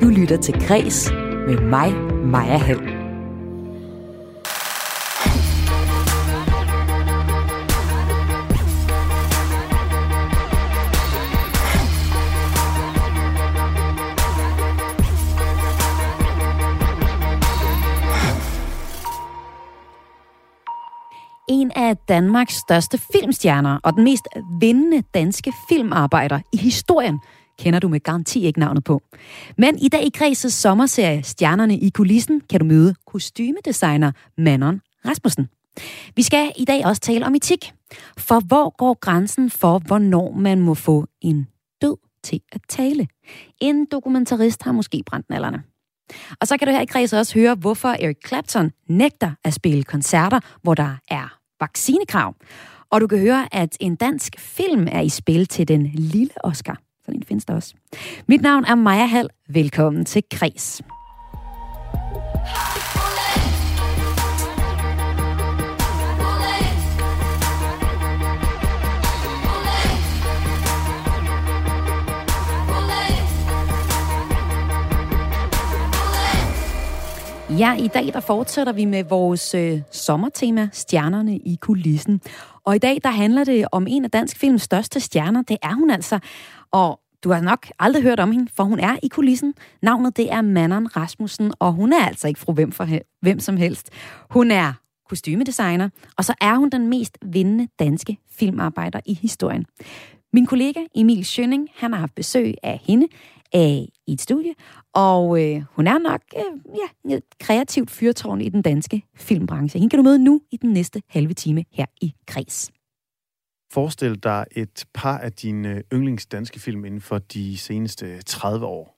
Du lytter til Græs med mig, Maja Hall. En af Danmarks største filmstjerner og den mest vindende danske filmarbejder i historien – kender du med garanti ikke navnet på. Men i dag i Græses sommerserie Stjernerne i kulissen kan du møde kostymedesigner Manon Rasmussen. Vi skal i dag også tale om etik. For hvor går grænsen for, hvornår man må få en død til at tale? En dokumentarist har måske brændt nallerne. Og så kan du her i Græs også høre, hvorfor Eric Clapton nægter at spille koncerter, hvor der er vaccinekrav. Og du kan høre, at en dansk film er i spil til den lille Oscar. Sådan en findes der også. Mit navn er Maja Hall. Velkommen til Kres. Ja, i dag der fortsætter vi med vores øh, sommertema, Stjernerne i kulissen. Og i dag der handler det om en af dansk films største stjerner. Det er hun altså. Og du har nok aldrig hørt om hende, for hun er i kulissen. Navnet det er Manon Rasmussen, og hun er altså ikke fru hvem, for hvem som helst. Hun er kostymedesigner, og så er hun den mest vindende danske filmarbejder i historien. Min kollega Emil Schønning, han har haft besøg af hende af, i et studie, og øh, hun er nok øh, ja, et kreativt fyrtårn i den danske filmbranche. Hende kan du møde nu i den næste halve time her i Kreds. Forestil dig et par af dine yndlingsdanske film inden for de seneste 30 år.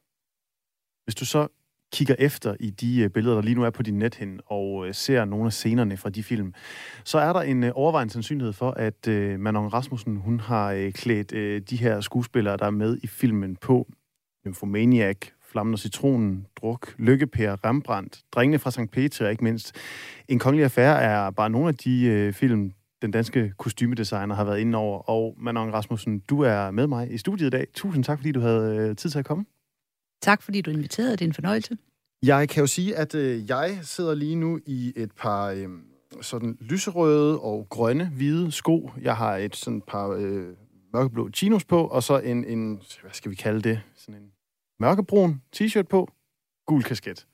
Hvis du så kigger efter i de øh, billeder, der lige nu er på din nethinde, og øh, ser nogle af scenerne fra de film, så er der en øh, overvejende sandsynlighed for, at Manon Rasmussen hun har klædt de her skuespillere, der er med i filmen på. Nymphomaniac, Flammen og Citronen, Druk, Lykkepær, Rembrandt, Drengene fra St. Peter, ikke mindst. En kongelig affære er bare nogle af de film, den danske kostymedesigner, har været inde over. Og Manon Rasmussen, du er med mig i studiet i dag. Tusind tak, fordi du havde øh, tid til at komme. Tak, fordi du inviterede. Det er en fornøjelse. Jeg kan jo sige, at øh, jeg sidder lige nu i et par øh, sådan lyserøde og grønne, hvide sko. Jeg har et sådan par øh, mørkeblå chinos på, og så en, en, hvad skal vi kalde det, sådan en mørkebrun t-shirt på, gul kasket.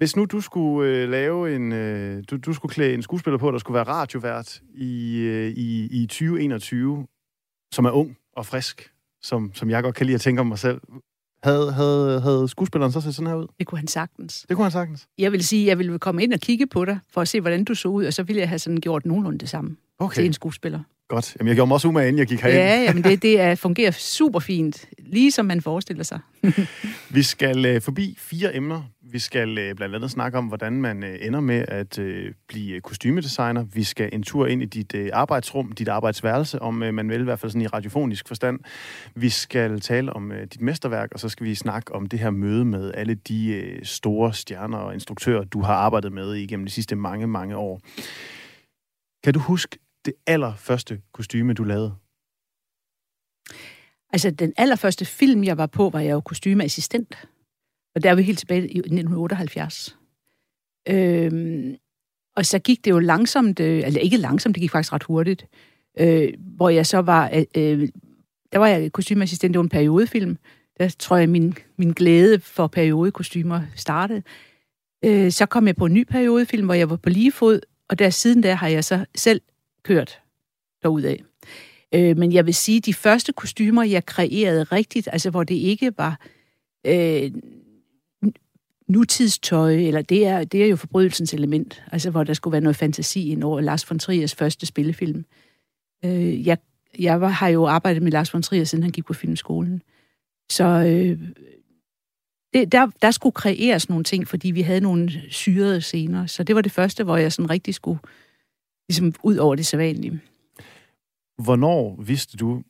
Hvis nu du skulle øh, lave en... Øh, du, du skulle klæde en skuespiller på, der skulle være radiovært i, øh, i, i 2021, som er ung og frisk, som, som jeg godt kan lide at tænke om mig selv. Havde, havde, havde skuespilleren så set sådan her ud? Det kunne han sagtens. Det kunne han sagtens? Jeg vil sige, jeg ville komme ind og kigge på dig, for at se, hvordan du så ud, og så ville jeg have sådan gjort nogenlunde det samme okay. til en skuespiller. Godt. Jamen, jeg gjorde mig også umage, inden jeg gik herind. Ja, jamen det, det er, fungerer super fint, lige som man forestiller sig. vi skal uh, forbi fire emner. Vi skal øh, blandt andet snakke om, hvordan man øh, ender med at øh, blive kostymedesigner. Vi skal en tur ind i dit arbejdsrum, dit arbejdsværelse, om man vil i hvert fald sådan i radiofonisk forstand. Vi skal tale om dit mesterværk, og så skal vi snakke om det her møde med alle de store stjerner og instruktører, du har arbejdet med igennem de sidste mange, mange år. Kan du huske det allerførste kostyme, du lavede? Altså, den allerførste film, jeg var på, var jeg jo kostymeassistent. Og der er vi helt tilbage i 1978. Øhm, og så gik det jo langsomt, øh, eller ikke langsomt, det gik faktisk ret hurtigt, øh, hvor jeg så var, øh, øh der var jeg kostymeassistent, det var en periodefilm. Der tror jeg, min, min glæde for periodekostymer startede. Øh, så kom jeg på en ny periodefilm, hvor jeg var på lige fod, og der siden der har jeg så selv kørt derudad. Øh, men jeg vil sige, de første kostymer, jeg kreerede rigtigt, altså hvor det ikke var øh, nutidstøj, eller det er, det er jo forbrydelsens element, altså hvor der skulle være noget fantasi ind over Lars von Triers første spillefilm. Øh, jeg jeg var, har jo arbejdet med Lars von Trier, siden han gik på filmskolen. Så øh, det, der, der skulle kreeres nogle ting, fordi vi havde nogle syrede scener. Så det var det første, hvor jeg sådan rigtig skulle ligesom ud over det sædvanlige. Hvornår vidste du,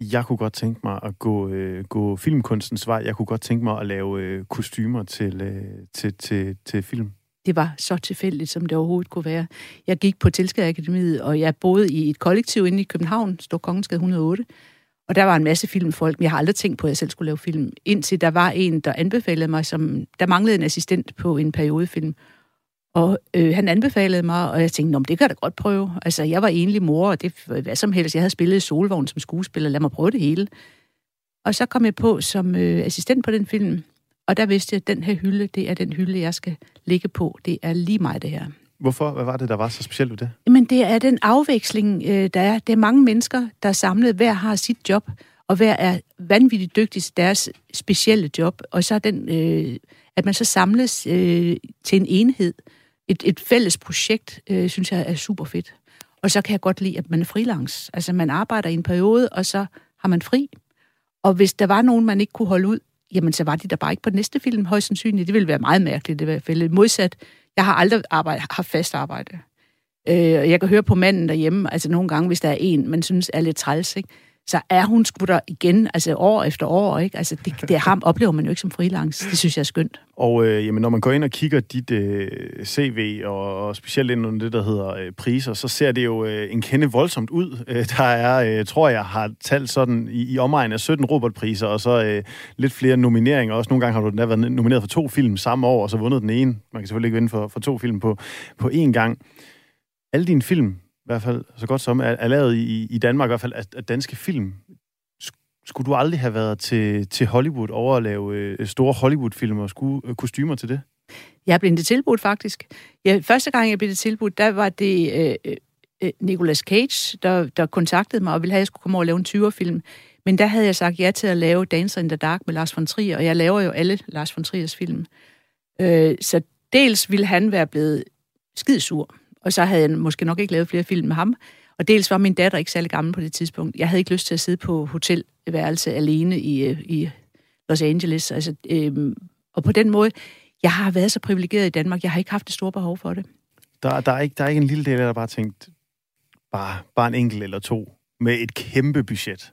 jeg kunne godt tænke mig at gå, øh, gå filmkunstens vej. Jeg kunne godt tænke mig at lave øh, kostymer til, øh, til, til, til film. Det var så tilfældigt, som det overhovedet kunne være. Jeg gik på Tilskadeakademiet, og jeg boede i et kollektiv inde i København, Stor Kongensgade 108. Og der var en masse filmfolk, men jeg har aldrig tænkt på, at jeg selv skulle lave film. Indtil der var en, der anbefalede mig, som der manglede en assistent på en periodefilm. Og øh, han anbefalede mig, og jeg tænkte, Nå, det kan jeg da godt prøve. Altså, jeg var enlig mor, og det hvad som helst. Jeg havde spillet i Solvogn som skuespiller. Lad mig prøve det hele. Og så kom jeg på som øh, assistent på den film. Og der vidste jeg, at den her hylde, det er den hylde, jeg skal ligge på. Det er lige mig, det her. Hvorfor? Hvad var det, der var så specielt ved det? Men det er den afveksling, øh, der er. Det er mange mennesker, der er samlet. Hver har sit job, og hver er vanvittigt dygtig til deres specielle job. Og så er den, øh, at man så samles øh, til en enhed. Et, et fælles projekt, øh, synes jeg er super fedt. Og så kan jeg godt lide, at man er freelance. Altså, man arbejder i en periode, og så har man fri. Og hvis der var nogen, man ikke kunne holde ud, jamen så var de der bare ikke på den næste film, højst sandsynligt. Det ville være meget mærkeligt i hvert fald. Modsat, jeg har aldrig arbejde, haft fast arbejde. Øh, jeg kan høre på manden derhjemme, altså nogle gange, hvis der er en, man synes er lidt træls, ikke? Så er hun sgu der igen, altså år efter år, ikke? Altså det, det ham oplever man jo ikke som freelance. Det synes jeg er skønt. Og øh, jamen, når man går ind og kigger dit øh, CV, og, og specielt ind under det, der hedder øh, priser, så ser det jo øh, en kende voldsomt ud. Øh, der er, øh, tror jeg, har talt sådan i, i omegn af 17 Robert-priser, og så øh, lidt flere nomineringer. Også nogle gange har du den der været nomineret for to film samme år, og så vundet den ene. Man kan selvfølgelig ikke vinde for, for to film på, på én gang. Alle dine film, i hvert fald så godt som, er, er lavet i, i Danmark, i hvert fald af, af danske film. Skulle du aldrig have været til, til Hollywood over at lave øh, store Hollywood-film og skulle, øh, kostymer til det? Jeg blev det tilbudt, faktisk. Ja, første gang, jeg blev det tilbudt, der var det øh, øh, Nicolas Cage, der, der kontaktede mig og ville have, at jeg skulle komme over og lave en 20'er-film. Men der havde jeg sagt ja til at lave Dancer in the Dark med Lars von Trier, og jeg laver jo alle Lars von Triers film. Øh, så dels ville han være blevet skidsur, og så havde jeg måske nok ikke lavet flere film med ham. Og dels var min datter ikke særlig gammel på det tidspunkt. Jeg havde ikke lyst til at sidde på hotelværelse alene i, øh, i Los Angeles. Altså, øhm, og på den måde, jeg har været så privilegeret i Danmark, jeg har ikke haft et stort behov for det. Der, der, er, ikke, der er ikke en lille del af der bare tænkt, bare, bare en enkelt eller to, med et kæmpe budget.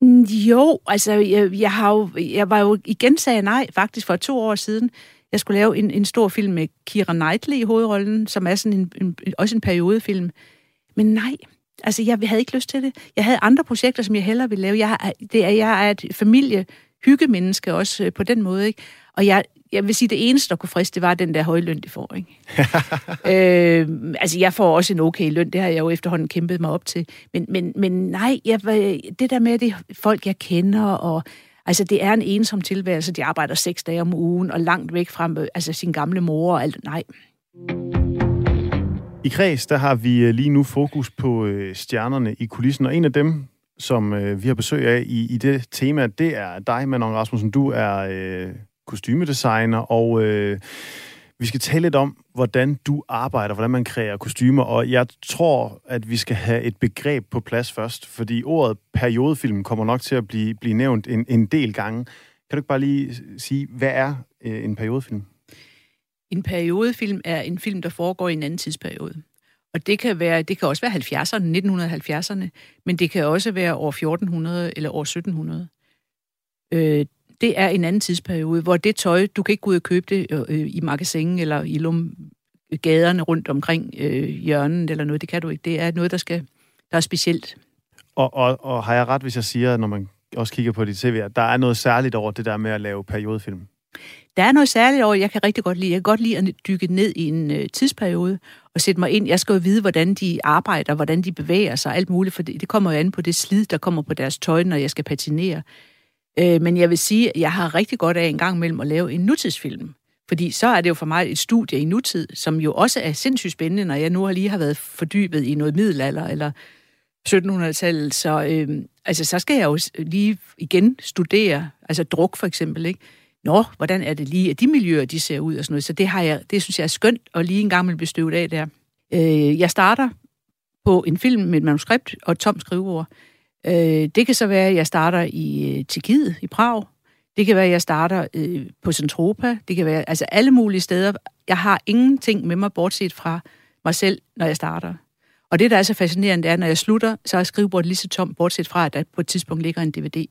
Mm, jo, altså, jeg, jeg, har jo, jeg var jo igen sagde nej, faktisk for to år siden. Jeg skulle lave en, en stor film med Kira Knightley i hovedrollen, som er sådan en, en, også en periodefilm. Men nej, altså jeg havde ikke lyst til det. Jeg havde andre projekter, som jeg hellere ville lave. Jeg, er, det er, jeg er et familie hyggemenneske også øh, på den måde, ikke? Og jeg, jeg vil sige, det eneste, der kunne friste, det var den der høje løn, de får. Ikke? øh, altså, jeg får også en okay løn, det har jeg jo efterhånden kæmpet mig op til. Men, men, men nej, jeg, det der med, det folk, jeg kender, og altså, det er en ensom tilværelse. De arbejder seks dage om ugen, og langt væk fra øh, altså, sin gamle mor og alt. Nej. I Kreds, der har vi øh, lige nu fokus på øh, stjernerne i kulissen, og en af dem, som øh, vi har besøg af i, i det tema, det er dig, Manon Rasmussen. Du er øh, kostymedesigner, og øh, vi skal tale lidt om, hvordan du arbejder, hvordan man kræver kostymer, og jeg tror, at vi skal have et begreb på plads først, fordi ordet periodefilm kommer nok til at blive, blive nævnt en, en del gange. Kan du ikke bare lige sige, hvad er øh, en periodefilm? En periodefilm er en film, der foregår i en anden tidsperiode. Og det kan, være, det kan også være 70'erne, 1970'erne, men det kan også være år 1400 eller år 1700. Øh, det er en anden tidsperiode, hvor det tøj, du kan ikke gå ud og købe det øh, i magasinen eller i lum, gaderne rundt omkring øh, hjørnen eller noget. Det kan du ikke. Det er noget, der, skal, der er specielt. Og, og, og har jeg ret, hvis jeg siger, når man også kigger på dit tv, at der er noget særligt over det der med at lave periodefilm? Der er noget særligt over, jeg kan rigtig godt lide. Jeg kan godt lide at dykke ned i en øh, tidsperiode og sætte mig ind. Jeg skal jo vide, hvordan de arbejder, hvordan de bevæger sig, alt muligt, for det, det kommer jo an på det slid, der kommer på deres tøj, når jeg skal patinere. Øh, men jeg vil sige, at jeg har rigtig godt af en gang imellem at lave en nutidsfilm. Fordi så er det jo for mig et studie i nutid, som jo også er sindssygt spændende, når jeg nu har lige har været fordybet i noget middelalder eller 1700-tallet. Så, øh, altså, så skal jeg jo lige igen studere, altså druk for eksempel, ikke? Nå, hvordan er det lige, at de miljøer, de ser ud og sådan noget. Så det, har jeg, det synes jeg er skønt, og lige en gang med bestøvet af der. Øh, jeg starter på en film med et manuskript og et tomt skriveord. Øh, det kan så være, at jeg starter i øh, Tjekkiet, i Prag. Det kan være, at jeg starter øh, på Centropa. Det kan være, altså alle mulige steder. Jeg har ingenting med mig, bortset fra mig selv, når jeg starter. Og det, der er så fascinerende, det er, når jeg slutter, så er skrivebordet lige så tomt, bortset fra, at der på et tidspunkt ligger en DVD.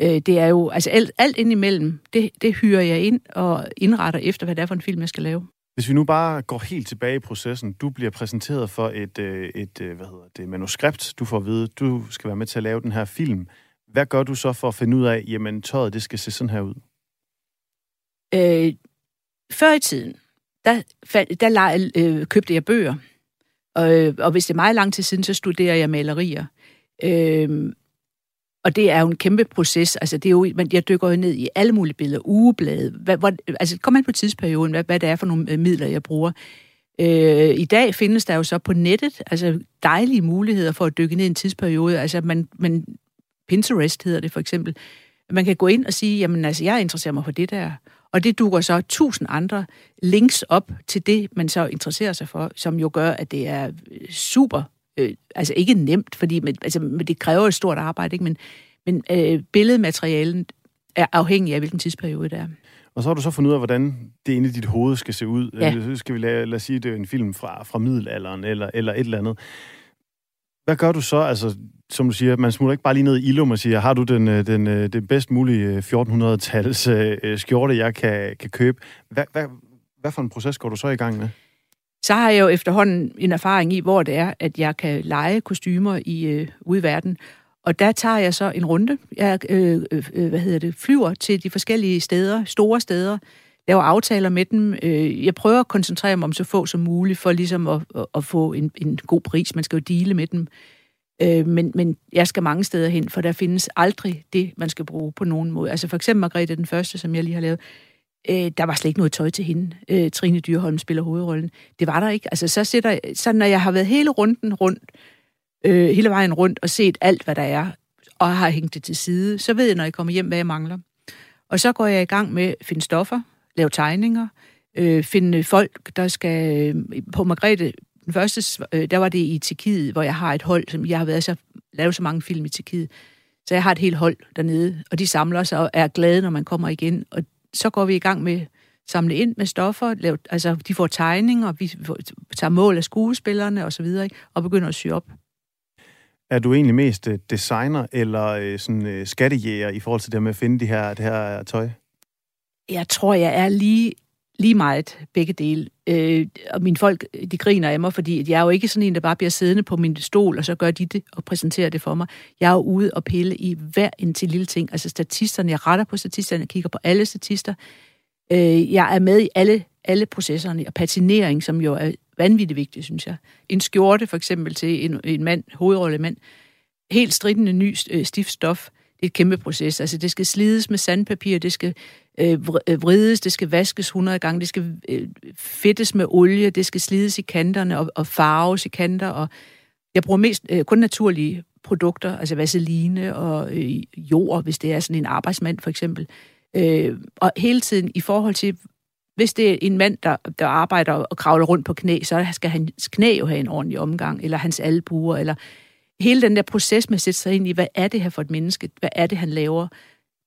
Øh, det er jo, altså alt, alt indimellem, det, det hyrer jeg ind og indretter efter, hvad det er for en film, jeg skal lave. Hvis vi nu bare går helt tilbage i processen, du bliver præsenteret for et, øh, et øh, hvad hedder det, manuskript, du får at vide, du skal være med til at lave den her film. hvad gør du så for at finde ud af, jamen tøjet, det skal se sådan her ud? Øh, før i tiden, der, der, der øh, købte jeg bøger. Og, øh, og hvis det er meget lang tid siden, så studerer jeg malerier. Øh, og det er jo en kæmpe proces. Altså, det er jo, men jeg dykker jo ned i alle mulige billeder, ugeblade. Hvad, hvor, altså, kom man på tidsperioden, hvad, hvad det er for nogle øh, midler, jeg bruger. Øh, I dag findes der jo så på nettet altså dejlige muligheder for at dykke ned i en tidsperiode. Altså, man, man, Pinterest hedder det for eksempel. Man kan gå ind og sige, jamen altså, jeg interesserer mig for det der. Og det dukker så tusind andre links op til det, man så interesserer sig for, som jo gør, at det er super øh, altså ikke nemt, fordi men, altså, det kræver et stort arbejde, ikke? men, men øh, billedmaterialen er afhængig af, hvilken tidsperiode det er. Og så har du så fundet ud af, hvordan det inde i dit hoved skal se ud. Ja. Så skal vi lade, lad os sige, det er en film fra, fra middelalderen eller, eller et eller andet. Hvad gør du så? Altså, som du siger, man smutter ikke bare lige ned i Ilum og siger, har du den, øh, den, øh, den bedst mulige 1400-tals øh, skjorte, jeg kan, kan købe? Hvad, hvad, hvad for en proces går du så i gang med? Så har jeg jo efterhånden en erfaring i, hvor det er, at jeg kan lege kostymer i øh, ude i verden. Og der tager jeg så en runde. Jeg øh, øh, øh hvad hedder det, flyver til de forskellige steder, store steder, laver aftaler med dem. Øh, jeg prøver at koncentrere mig om så få som muligt, for ligesom at, at, at få en, en god pris. Man skal jo dele med dem. Øh, men, men jeg skal mange steder hen, for der findes aldrig det, man skal bruge på nogen måde. Altså for eksempel Margrethe den første, som jeg lige har lavet Øh, der var slet ikke noget tøj til hende. Øh, Trine Dyrholm spiller hovedrollen. Det var der ikke. Altså, så, sætter, så når jeg har været hele runden rundt, øh, hele vejen rundt og set alt, hvad der er, og har hængt det til side, så ved jeg, når jeg kommer hjem, hvad jeg mangler. Og så går jeg i gang med at finde stoffer, lave tegninger, øh, finde folk, der skal... Øh, på Margrethe, den første, øh, der var det i Tjekkiet, hvor jeg har et hold, som jeg har været så, lavet så mange film i Tjekkiet. Så jeg har et helt hold dernede, og de samler sig og er glade, når man kommer igen. Og så går vi i gang med samle ind med stoffer, lave, altså de får tegninger, vi tager mål af skuespillerne og så videre, ikke? og begynder at sy op. Er du egentlig mest øh, designer eller øh, sådan øh, skattejæger i forhold til det med at finde de her, det her tøj? Jeg tror, jeg er lige, lige meget begge dele. Øh, og mine folk, de griner af mig, fordi jeg er jo ikke sådan en, der bare bliver siddende på min stol, og så gør de det og præsenterer det for mig. Jeg er jo ude og pille i hver en til lille ting. Altså statisterne, jeg retter på statisterne, jeg kigger på alle statister. Øh, jeg er med i alle, alle processerne, og patinering, som jo er vanvittigt vigtigt, synes jeg. En skjorte for eksempel til en, en mand, hovedrollemand, helt stridende ny øh, stift stof, det er et kæmpe proces. Altså, det skal slides med sandpapir, det skal øh, øh vrides, det skal vaskes 100 gange, det skal øh, fedtes med olie, det skal slides i kanterne og, og farves i kanter. Og jeg bruger mest øh, kun naturlige produkter, altså vaseline og øh, jord, hvis det er sådan en arbejdsmand for eksempel. Øh, og hele tiden i forhold til, hvis det er en mand, der, der arbejder og kravler rundt på knæ, så skal hans knæ jo have en ordentlig omgang, eller hans albuer, eller hele den der proces med at sætte sig ind i, hvad er det her for et menneske? Hvad er det, han laver?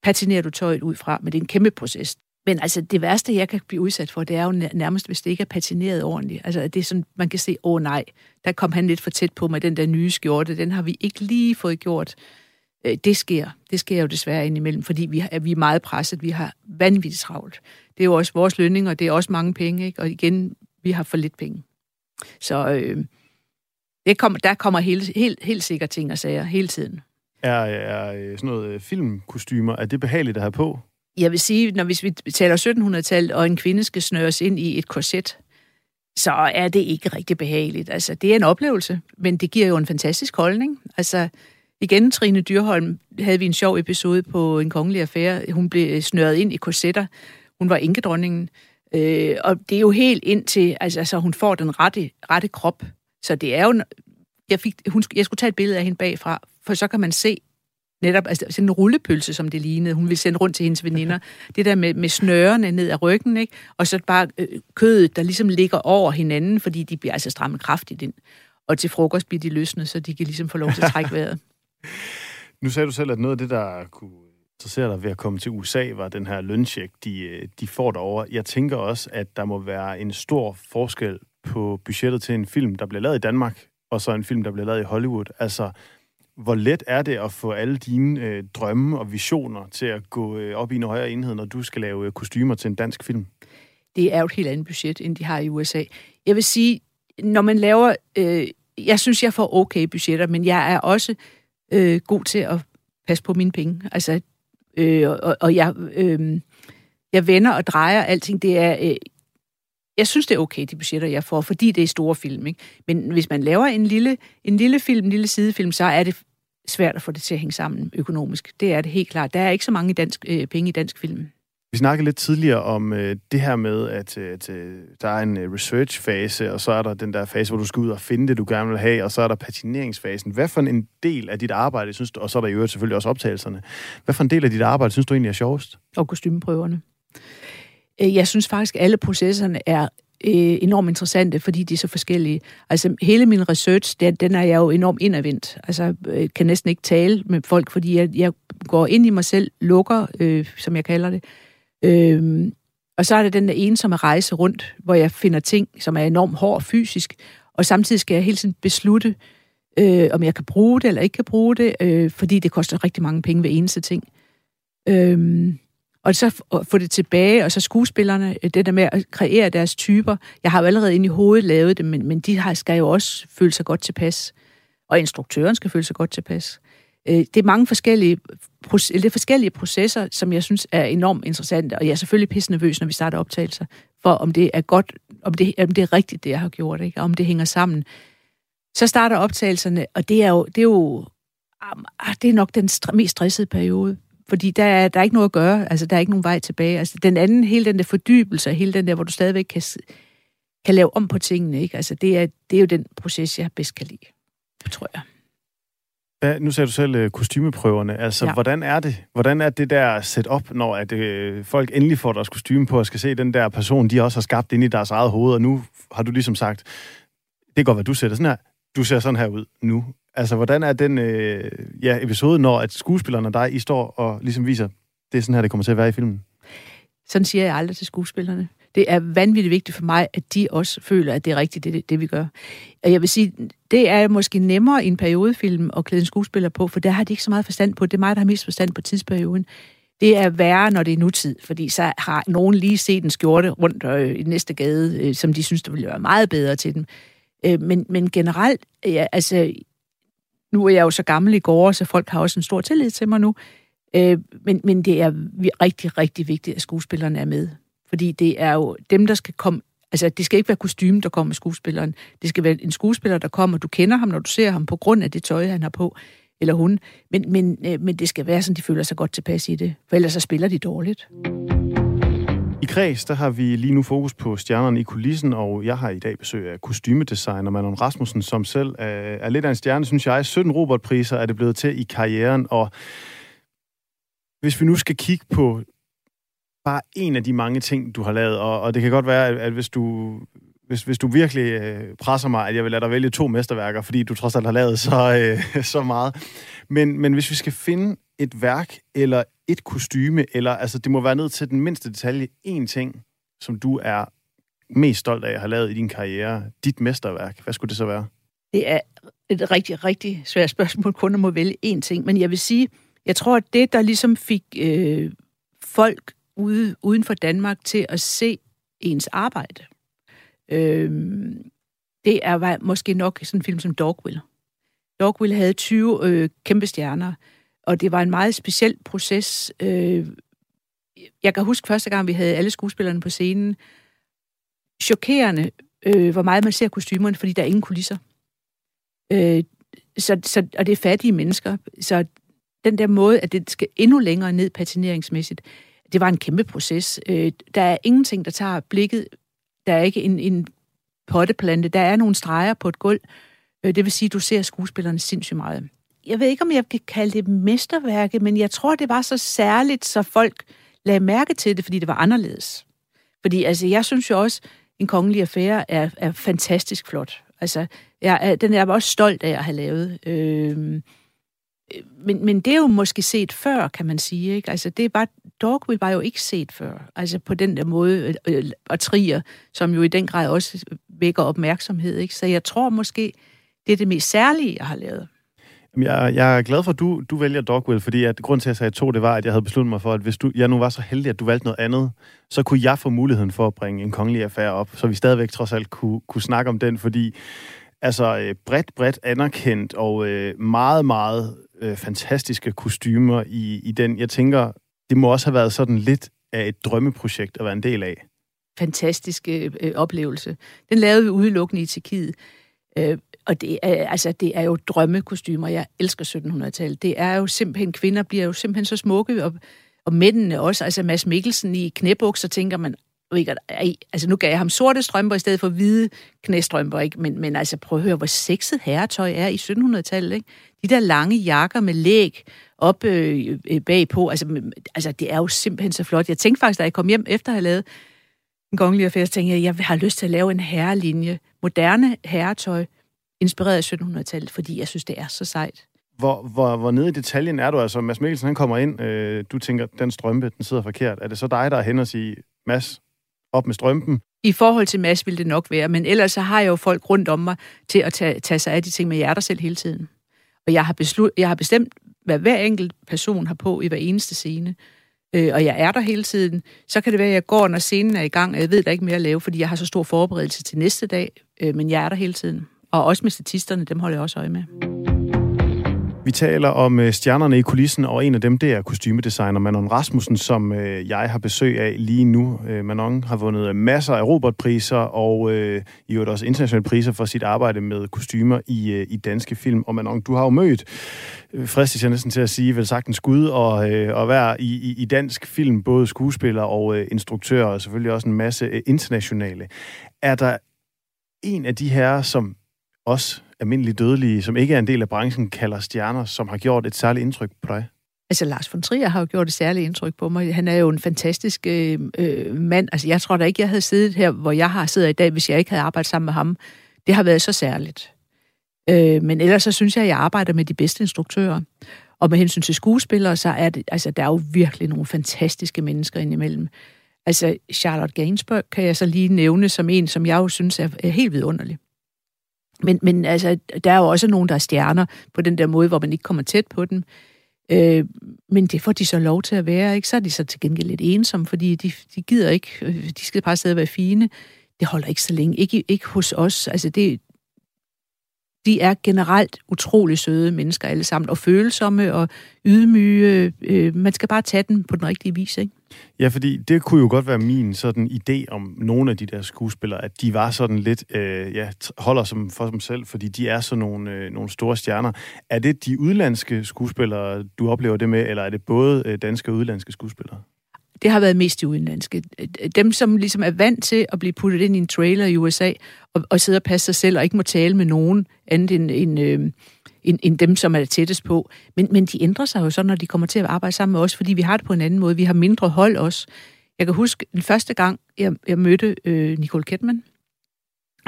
Patinerer du tøjet ud fra? Men det er en kæmpe proces. Men altså, det værste, jeg kan blive udsat for, det er jo nærmest, hvis det ikke er patineret ordentligt. Altså, det er sådan, man kan se, åh oh, nej, der kom han lidt for tæt på med den der nye skjorte. Den har vi ikke lige fået gjort. Øh, det sker. Det sker jo desværre indimellem, fordi vi, er, vi er meget presset. Vi har vanvittigt travlt. Det er jo også vores lønning, og det er også mange penge. Ikke? Og igen, vi har for lidt penge. Så øh, det kommer, der kommer helt, helt, helt sikkert ting og sager hele tiden. Er, er øh, sådan noget øh, filmkostymer, er det behageligt at have på? Jeg vil sige, når hvis vi taler 1700-tallet, og en kvinde skal snøres ind i et korset, så er det ikke rigtig behageligt. Altså, det er en oplevelse, men det giver jo en fantastisk holdning. Altså, igen, Trine Dyrholm havde vi en sjov episode på en kongelig affære. Hun blev snøret ind i korsetter. Hun var enkedronningen. Øh, og det er jo helt ind til, altså, altså hun får den rette, rette krop. Så det er jo... Jeg, fik, hun, jeg skulle tage et billede af hende bagfra, for så kan man se netop altså, sådan en rullepølse, som det lignede. Hun ville sende rundt til hendes veninder. Det der med, med snørene ned ad ryggen, ikke? og så bare øh, kødet, der ligesom ligger over hinanden, fordi de bliver altså strammet kraftigt ind. Og til frokost bliver de løsnet, så de kan ligesom få lov til at trække vejret. nu sagde du selv, at noget af det, der kunne interessere dig ved at komme til USA, var den her løncheck, de, øh, de får derovre. Jeg tænker også, at der må være en stor forskel på budgettet til en film, der bliver lavet i Danmark, og så en film, der bliver lavet i Hollywood. Altså, hvor let er det at få alle dine øh, drømme og visioner til at gå øh, op i en højere enhed, når du skal lave øh, kostymer til en dansk film? Det er jo et helt andet budget, end de har i USA. Jeg vil sige, når man laver... Øh, jeg synes, jeg får okay budgetter, men jeg er også øh, god til at passe på mine penge. Altså, øh, og, og jeg, øh, jeg vender og drejer alting. Det er, øh, jeg synes, det er okay, de budgetter, jeg får, fordi det er store film. Ikke? Men hvis man laver en lille, en lille film, en lille sidefilm, så er det svært at få det til at hænge sammen økonomisk. Det er det helt klart. Der er ikke så mange dansk, øh, penge i dansk film. Vi snakkede lidt tidligere om øh, det her med, at, øh, at øh, der er en øh, research-fase, og så er der den der fase, hvor du skal ud og finde det, du gerne vil have, og så er der patineringsfasen. Hvad for en del af dit arbejde, synes du, og så er der jo selvfølgelig også optagelserne, hvad for en del af dit arbejde, synes du egentlig er sjovest? Og kostymeprøverne. Øh, jeg synes faktisk, at alle processerne er øh, enormt interessante, fordi de er så forskellige. Altså, hele min research, den, den er jeg jo enormt indadvendt. Altså, jeg øh, kan næsten ikke tale med folk, fordi jeg, jeg går ind i mig selv, lukker, øh, som jeg kalder det. Øh, og så er det den der ensomme rejse rundt, hvor jeg finder ting, som er enormt hård fysisk, og samtidig skal jeg hele tiden beslutte, øh, om jeg kan bruge det eller ikke kan bruge det, øh, fordi det koster rigtig mange penge ved eneste ting. Øh, og så få det tilbage, og så skuespillerne, øh, det der med at kreere deres typer. Jeg har jo allerede inde i hovedet lavet det, men, men de har, skal jo også føle sig godt tilpas. Og instruktøren skal føle sig godt tilpas. Øh, det er mange forskellige, det er forskellige processer, som jeg synes er enormt interessante, og jeg er selvfølgelig pisse nervøs, når vi starter optagelser, for om det er godt, om det, om det er rigtigt, det jeg har gjort, ikke? Og om det hænger sammen. Så starter optagelserne, og det er jo, det er jo ah, ah, det er nok den mest stressede periode fordi der er, der er ikke noget at gøre, altså der er ikke nogen vej tilbage. Altså den anden, hele den der fordybelse, hele den der, hvor du stadigvæk kan, kan lave om på tingene, ikke? Altså det er, det er jo den proces, jeg bedst kan lide, tror jeg. Ja, nu sagde du selv uh, kostymeprøverne. Altså, ja. hvordan er det? Hvordan er det der set op, når at, uh, folk endelig får deres kostyme på og skal se den der person, de også har skabt ind i deres eget hoved, og nu har du ligesom sagt, det godt være, du ser sådan her, du ser sådan her ud nu. Altså, hvordan er den øh, ja, episode, når at skuespillerne og dig, I står og ligesom viser, det er sådan her, det kommer til at være i filmen? Sådan siger jeg aldrig til skuespillerne. Det er vanvittigt vigtigt for mig, at de også føler, at det er rigtigt, det, det vi gør. Og jeg vil sige, det er måske nemmere i en periodefilm at klæde en skuespiller på, for der har de ikke så meget forstand på. Det er mig, der har mest forstand på tidsperioden. Det er værre, når det er nutid, fordi så har nogen lige set en skjorte rundt øh, i næste gade, øh, som de synes, der ville være meget bedre til dem. Øh, men, men generelt, ja, altså, nu er jeg jo så gammel i går, så folk har også en stor tillid til mig nu. Øh, men, men det er rigtig, rigtig vigtigt, at skuespillerne er med. Fordi det er jo dem, der skal komme... Altså, det skal ikke være kostymen, der kommer med skuespilleren. Det skal være en skuespiller, der kommer, du kender ham, når du ser ham, på grund af det tøj, han har på, eller hun. Men, men, øh, men det skal være sådan, de føler sig godt tilpas i det. For ellers så spiller de dårligt. I Kreds, der har vi lige nu fokus på stjernerne i kulissen, og jeg har i dag besøg af kostymedesigner Manon Rasmussen, som selv er, er lidt af en stjerne, synes jeg. 17 Robert-priser er det blevet til i karrieren, og hvis vi nu skal kigge på bare en af de mange ting, du har lavet, og, og det kan godt være, at, at hvis du hvis, hvis du virkelig øh, presser mig, at jeg vil lade dig vælge to mesterværker, fordi du trods alt har lavet så, øh, så meget. Men, men hvis vi skal finde et værk eller et kostyme, eller altså det må være ned til den mindste detalje, en ting, som du er mest stolt af at have lavet i din karriere, dit mesterværk, hvad skulle det så være? Det er et rigtig, rigtig svært spørgsmål, kun at må vælge én ting. Men jeg vil sige, jeg tror, at det, der ligesom fik øh, folk ude, uden for Danmark til at se ens arbejde, øh, det er var måske nok sådan en film som Dogville. Dogville havde 20 øh, kæmpe stjerner, og det var en meget speciel proces. Øh, jeg kan huske første gang, vi havde alle skuespillerne på scenen. Chokerende, øh, hvor meget man ser kostymerne, fordi der er ingen kulisser. Øh, så, så, og det er fattige mennesker. Så den der måde, at det skal endnu længere ned patineringsmæssigt, det var en kæmpe proces. Øh, der er ingenting, der tager blikket. Der er ikke en, en potteplante. Der er nogle streger på et gulv. Øh, det vil sige, at du ser skuespillerne sindssygt meget jeg ved ikke, om jeg kan kalde det mesterværke, men jeg tror, det var så særligt, så folk lagde mærke til det, fordi det var anderledes. Fordi altså, jeg synes jo også, en kongelig affære er, er fantastisk flot. Altså, jeg, den er jeg også stolt af at have lavet. Øh, Øh, men, men det er jo måske set før, kan man sige. Ikke? Altså, det er bare, Dogville var jo ikke set før. Altså på den der måde, øh, øh, og Trier, som jo i den grad også vækker opmærksomhed. Ikke? Så jeg tror måske, det er det mest særlige, jeg har lavet. Jeg, jeg er glad for, at du, du vælger Dogville, fordi at grund til, at jeg sagde to, det var, at jeg havde besluttet mig for, at hvis du, jeg nu var så heldig, at du valgte noget andet, så kunne jeg få muligheden for at bringe en kongelig affære op, så vi stadigvæk trods alt kunne, kunne snakke om den, fordi altså øh, bredt, bredt anerkendt og øh, meget, meget øh, fantastiske kostymer i, i den. Jeg tænker, det må også have været sådan lidt af et drømmeprojekt at være en del af. Fantastisk øh, oplevelse. Den lavede vi udelukkende i Tjekkiet. Øh, og det er, altså, det er jo drømmekostymer. Jeg elsker 1700-tallet. Det er jo simpelthen, kvinder bliver jo simpelthen så smukke, og, og mændene også. Altså Mads Mikkelsen i knæbukser, tænker man, ikke, altså nu gav jeg ham sorte strømper i stedet for hvide knæstrømper, ikke? Men, men altså prøv at høre, hvor sexet herretøj er i 1700-tallet, ikke? De der lange jakker med læg op øh, øh, øh bagpå, altså, altså det er jo simpelthen så flot. Jeg tænkte faktisk, da jeg kom hjem efter at have lavet en kongelig affære, tænkte jeg, jeg har lyst til at lave en herrelinje, moderne herretøj, inspireret af 1700-tallet, fordi jeg synes, det er så sejt. Hvor, hvor, hvor nede i detaljen er du? Altså, Mads Mikkelsen, han kommer ind, øh, du tænker, den strømpe, den sidder forkert. Er det så dig, der er hen og siger, Mads, op med strømpen? I forhold til Mads vil det nok være, men ellers så har jeg jo folk rundt om mig til at tage, tage sig af de ting med hjerter selv hele tiden. Og jeg har, beslut, jeg har bestemt, hvad hver enkelt person har på i hver eneste scene. Øh, og jeg er der hele tiden. Så kan det være, at jeg går, når scenen er i gang, og jeg ved, der er ikke mere at lave, fordi jeg har så stor forberedelse til næste dag. Øh, men jeg er der hele tiden. Og også med statisterne, dem holder jeg også øje med. Vi taler om øh, stjernerne i kulissen, og en af dem, det er kostymedesigner Manon Rasmussen, som øh, jeg har besøg af lige nu. Øh, Manon har vundet øh, masser af Robert-priser, og øh, i øvrigt også internationale priser for sit arbejde med kostymer i, øh, i danske film. Og Manon, du har jo mødt, øh, fristes jeg næsten til at sige, vel sagtens Gud, skud, og, øh, og være i, i, i dansk film, både skuespiller og øh, instruktør, og selvfølgelig også en masse øh, internationale. Er der en af de her, som os almindelige dødelige, som ikke er en del af branchen, kalder stjerner, som har gjort et særligt indtryk på dig? Altså, Lars von Trier har jo gjort et særligt indtryk på mig. Han er jo en fantastisk øh, øh, mand. Altså, jeg tror da ikke, jeg havde siddet her, hvor jeg har siddet i dag, hvis jeg ikke havde arbejdet sammen med ham. Det har været så særligt. Øh, men ellers så synes jeg, at jeg arbejder med de bedste instruktører. Og med hensyn til skuespillere, så er det, altså, der er jo virkelig nogle fantastiske mennesker indimellem. Altså, Charlotte Gainsbourg kan jeg så lige nævne som en, som jeg jo synes er, er helt vidunderlig. Men, men altså, der er jo også nogen, der er stjerner på den der måde, hvor man ikke kommer tæt på dem. Øh, men det får de så lov til at være, ikke? Så er de så til gengæld lidt ensomme, fordi de, de gider ikke, øh, de skal bare sidde og være fine. Det holder ikke så længe. Ikke, ikke hos os. Altså, det, de er generelt utrolig søde mennesker alle sammen, og følsomme og ydmyge. Øh, man skal bare tage den på den rigtige vis, ikke? Ja, fordi det kunne jo godt være min sådan idé om nogle af de der skuespillere, at de var sådan lidt, øh, ja, holder som for dem selv, fordi de er sådan nogle, øh, nogle store stjerner. Er det de udlandske skuespillere, du oplever det med, eller er det både øh, danske og udlandske skuespillere? det har været mest de udenlandske. Dem, som ligesom er vant til at blive puttet ind i en trailer i USA, og, og sidde og passe sig selv, og ikke må tale med nogen andet end, end, øh, end, end dem, som er tættest på. Men, men de ændrer sig jo så, når de kommer til at arbejde sammen med os, fordi vi har det på en anden måde. Vi har mindre hold også. Jeg kan huske, den første gang, jeg, jeg mødte øh, Nicole Kidman,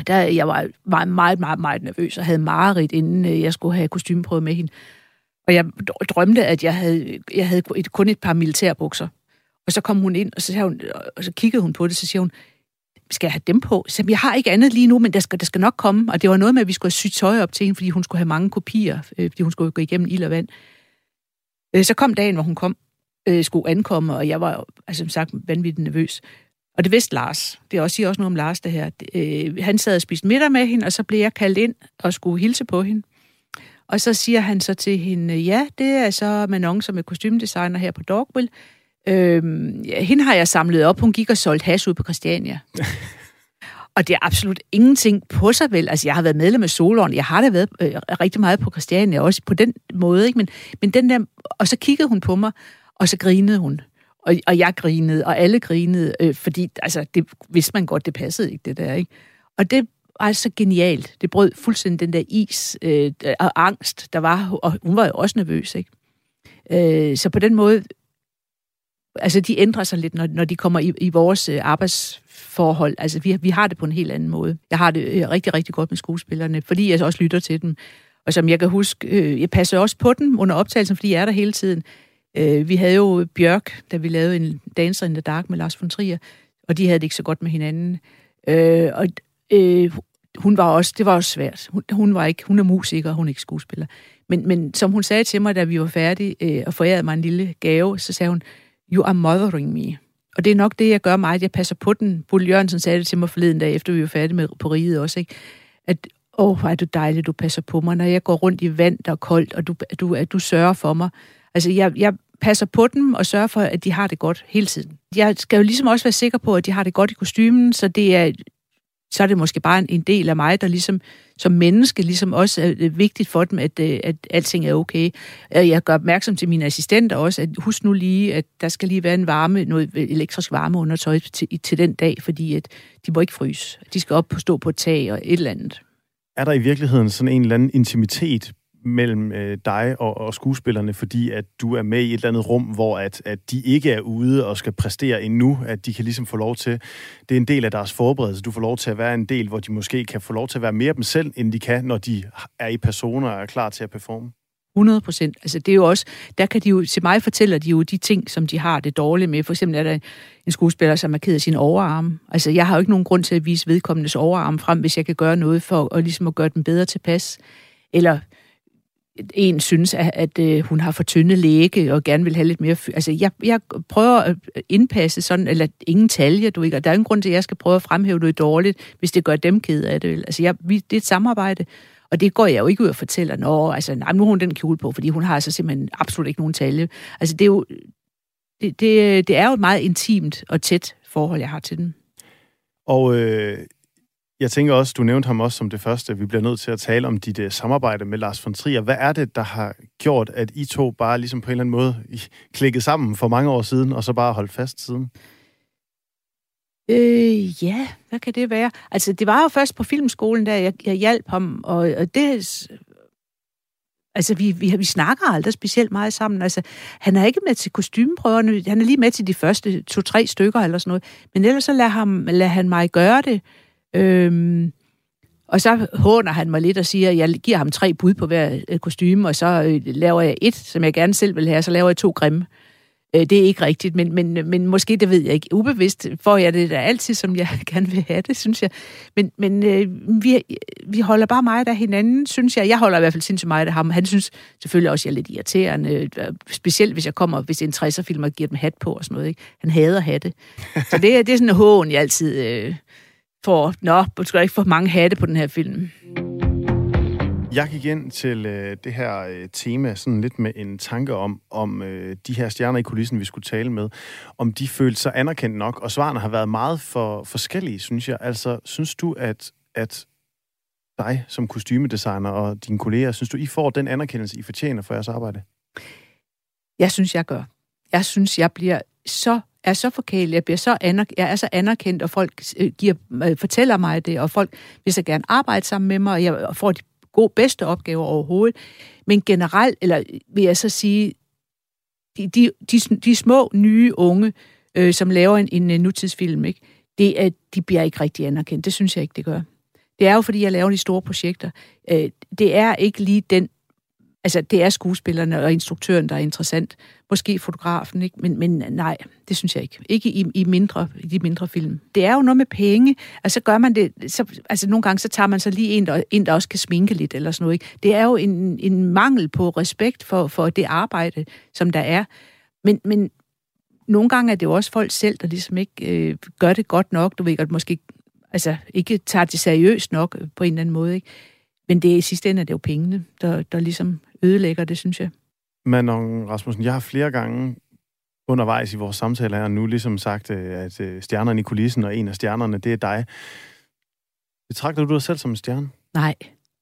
der jeg var, var meget, meget, meget nervøs, og havde mareridt, inden øh, jeg skulle have kostymeprøve med hende. Og jeg drømte, at jeg havde, jeg havde et, kun et par militærbukser. Og så kom hun ind, og så, hun, og så kiggede hun på det, så siger hun, skal jeg have dem på? Så jeg har ikke andet lige nu, men der skal, der skal nok komme. Og det var noget med, at vi skulle have sygt tøj op til hende, fordi hun skulle have mange kopier, øh, fordi hun skulle gå igennem ild og vand. Øh, så kom dagen, hvor hun kom, øh, skulle ankomme, og jeg var altså, som sagt vanvittigt nervøs. Og det vidste Lars. Det er også, siger også noget om Lars, det her. Øh, han sad og spiste middag med hende, og så blev jeg kaldt ind og skulle hilse på hende. Og så siger han så til hende, ja, det er så Manon, som er kostymdesigner her på Dogville. Øhm, ja, hende har jeg samlet op. Hun gik og solgte hash ud på Christiania. og det er absolut ingenting på sig vel. Altså, jeg har været medlem af Solon. Jeg har da været øh, rigtig meget på Christiania, også på den måde. Ikke? Men, men den der... Og så kiggede hun på mig, og så grinede hun. Og, og jeg grinede, og alle grinede, øh, fordi altså, det vidste man godt, det passede ikke, det der. Ikke? Og det var så genialt. Det brød fuldstændig den der is øh, og angst, der var. Og hun var jo også nervøs, ikke? Øh, så på den måde altså de ændrer sig lidt, når, når de kommer i, i vores øh, arbejdsforhold. Altså vi, vi har det på en helt anden måde. Jeg har det øh, rigtig, rigtig godt med skuespillerne, fordi jeg også lytter til dem. Og som jeg kan huske, øh, jeg passer også på dem under optagelsen, fordi jeg er der hele tiden. Øh, vi havde jo Bjørk, da vi lavede en Dancer in the Dark med Lars von Trier, og de havde det ikke så godt med hinanden. Øh, og øh, hun var også, det var også svært. Hun, hun var ikke, hun er musiker, hun er ikke skuespiller. Men, men som hun sagde til mig, da vi var færdige øh, og forærede mig en lille gave, så sagde hun, You are mothering me. Og det er nok det, jeg gør meget. jeg passer på den. Bull Jørgensen sagde det til mig forleden dag, efter vi var færdige med på riget også, ikke? At åh, oh, hvor er du dejlig, du passer på mig, når jeg går rundt i vand, der er koldt, og du, du, du sørger for mig. Altså, jeg, jeg passer på dem og sørger for, at de har det godt hele tiden. Jeg skal jo ligesom også være sikker på, at de har det godt i kostymen, så det er så er det måske bare en, en del af mig, der ligesom som menneske ligesom også er vigtigt for dem, at, at, at alting er okay. Øh, jeg gør opmærksom til mine assistenter også, at husk nu lige, at der skal lige være en varme, noget elektrisk varme under tøj til, til den dag, fordi at de må ikke fryse. De skal op på stå på et tag og et eller andet. Er der i virkeligheden sådan en eller anden intimitet mellem øh, dig og, og skuespillerne, fordi at du er med i et eller andet rum, hvor at, at de ikke er ude og skal præstere endnu, at de kan ligesom få lov til, det er en del af deres forberedelse, du får lov til at være en del, hvor de måske kan få lov til at være mere dem selv, end de kan, når de er i personer og er klar til at performe. 100 procent. Altså det er jo også, der kan de jo, til mig fortæller de jo de ting, som de har det dårligt med. For eksempel er der en skuespiller, som er ked af sin overarm. Altså jeg har jo ikke nogen grund til at vise vedkommendes overarm frem, hvis jeg kan gøre noget for at, ligesom at gøre den bedre tilpas. Eller en synes, at, at øh, hun har for tynde læge og gerne vil have lidt mere... Altså, jeg, jeg prøver at øh, indpasse sådan, eller ingen talje, du ikke, og der er ingen grund til, at jeg skal prøve at fremhæve noget dårligt, hvis det gør dem ked af det. Altså, jeg, vi, det er et samarbejde, og det går jeg jo ikke ud og fortæller, nå, altså, nej, nu har hun den kjole på, fordi hun har altså simpelthen absolut ikke nogen talje. Altså, det er jo, det, det, det er jo et meget intimt og tæt forhold, jeg har til den. Og øh, jeg tænker også, du nævnte ham også som det første, vi bliver nødt til at tale om dit uh, samarbejde med Lars von Trier. Hvad er det, der har gjort, at I to bare ligesom på en eller anden måde klikkede sammen for mange år siden, og så bare holdt fast siden? Øh, ja, hvad kan det være? Altså, det var jo først på filmskolen, der jeg, jeg hjalp ham, og, og det... Altså, vi, vi, vi snakker aldrig specielt meget sammen. Altså, han er ikke med til kostymeprøverne. Han er lige med til de første to-tre stykker eller sådan noget. Men ellers så lader, ham, lader han mig gøre det. Øhm, og så håner han mig lidt og siger, at jeg giver ham tre bud på hver øh, kostume, og så øh, laver jeg et, som jeg gerne selv vil have, så laver jeg to grimme. Øh, det er ikke rigtigt, men, men, men måske, det ved jeg ikke. Ubevidst får jeg det da altid, som jeg gerne vil have det, synes jeg. Men, men øh, vi, vi holder bare meget af hinanden, synes jeg. Jeg holder i hvert fald sindssygt meget af ham. Han synes selvfølgelig også, at jeg er lidt irriterende. Øh, specielt hvis jeg kommer, hvis en 60'er-film og giver dem hat på og sådan noget. Ikke? Han hader hatte. Så det, det er sådan en hån, jeg altid... Øh, for, nå, du skal ikke få mange hatte på den her film. Jeg gik ind til øh, det her øh, tema sådan lidt med en tanke om, om øh, de her stjerner i kulissen, vi skulle tale med, om de følte sig anerkendt nok, og svarene har været meget for forskellige, synes jeg. Altså, synes du, at, at dig som kostymedesigner og dine kolleger, synes du, I får den anerkendelse, I fortjener for jeres arbejde? Jeg synes, jeg gør. Jeg synes, jeg bliver så er så forkælet, jeg, bliver så anerk- jeg er så anerkendt, og folk øh, giver, øh, fortæller mig det, og folk vil så gerne arbejde sammen med mig, og jeg får de gode, bedste opgaver overhovedet. Men generelt, eller vil jeg så sige, de, de, de, de små, nye unge, øh, som laver en, en, en nutidsfilm, ikke? det er, de bliver ikke rigtig anerkendt. Det synes jeg ikke, det gør. Det er jo, fordi jeg laver de store projekter. Øh, det er ikke lige den Altså, det er skuespillerne og instruktøren, der er interessant. Måske fotografen, ikke? Men, men nej, det synes jeg ikke. Ikke i, i, mindre, i de mindre film. Det er jo noget med penge. Altså, gør man det... Så, altså, nogle gange, så tager man så lige en, der, en, der også kan sminke lidt eller sådan noget, ikke? Det er jo en, en mangel på respekt for, for det arbejde, som der er. Men, men nogle gange er det jo også folk selv, der ligesom ikke øh, gør det godt nok. Du ved godt, måske altså, ikke tager det seriøst nok på en eller anden måde, ikke? Men det i sidste ende er det jo pengene, der, der ligesom ødelægger det, synes jeg. Manon Rasmussen, jeg har flere gange undervejs i vores samtale her nu ligesom sagt, øh, at øh, stjernerne i kulissen, og en af stjernerne, det er dig. Betragter du dig selv som en stjerne? Nej,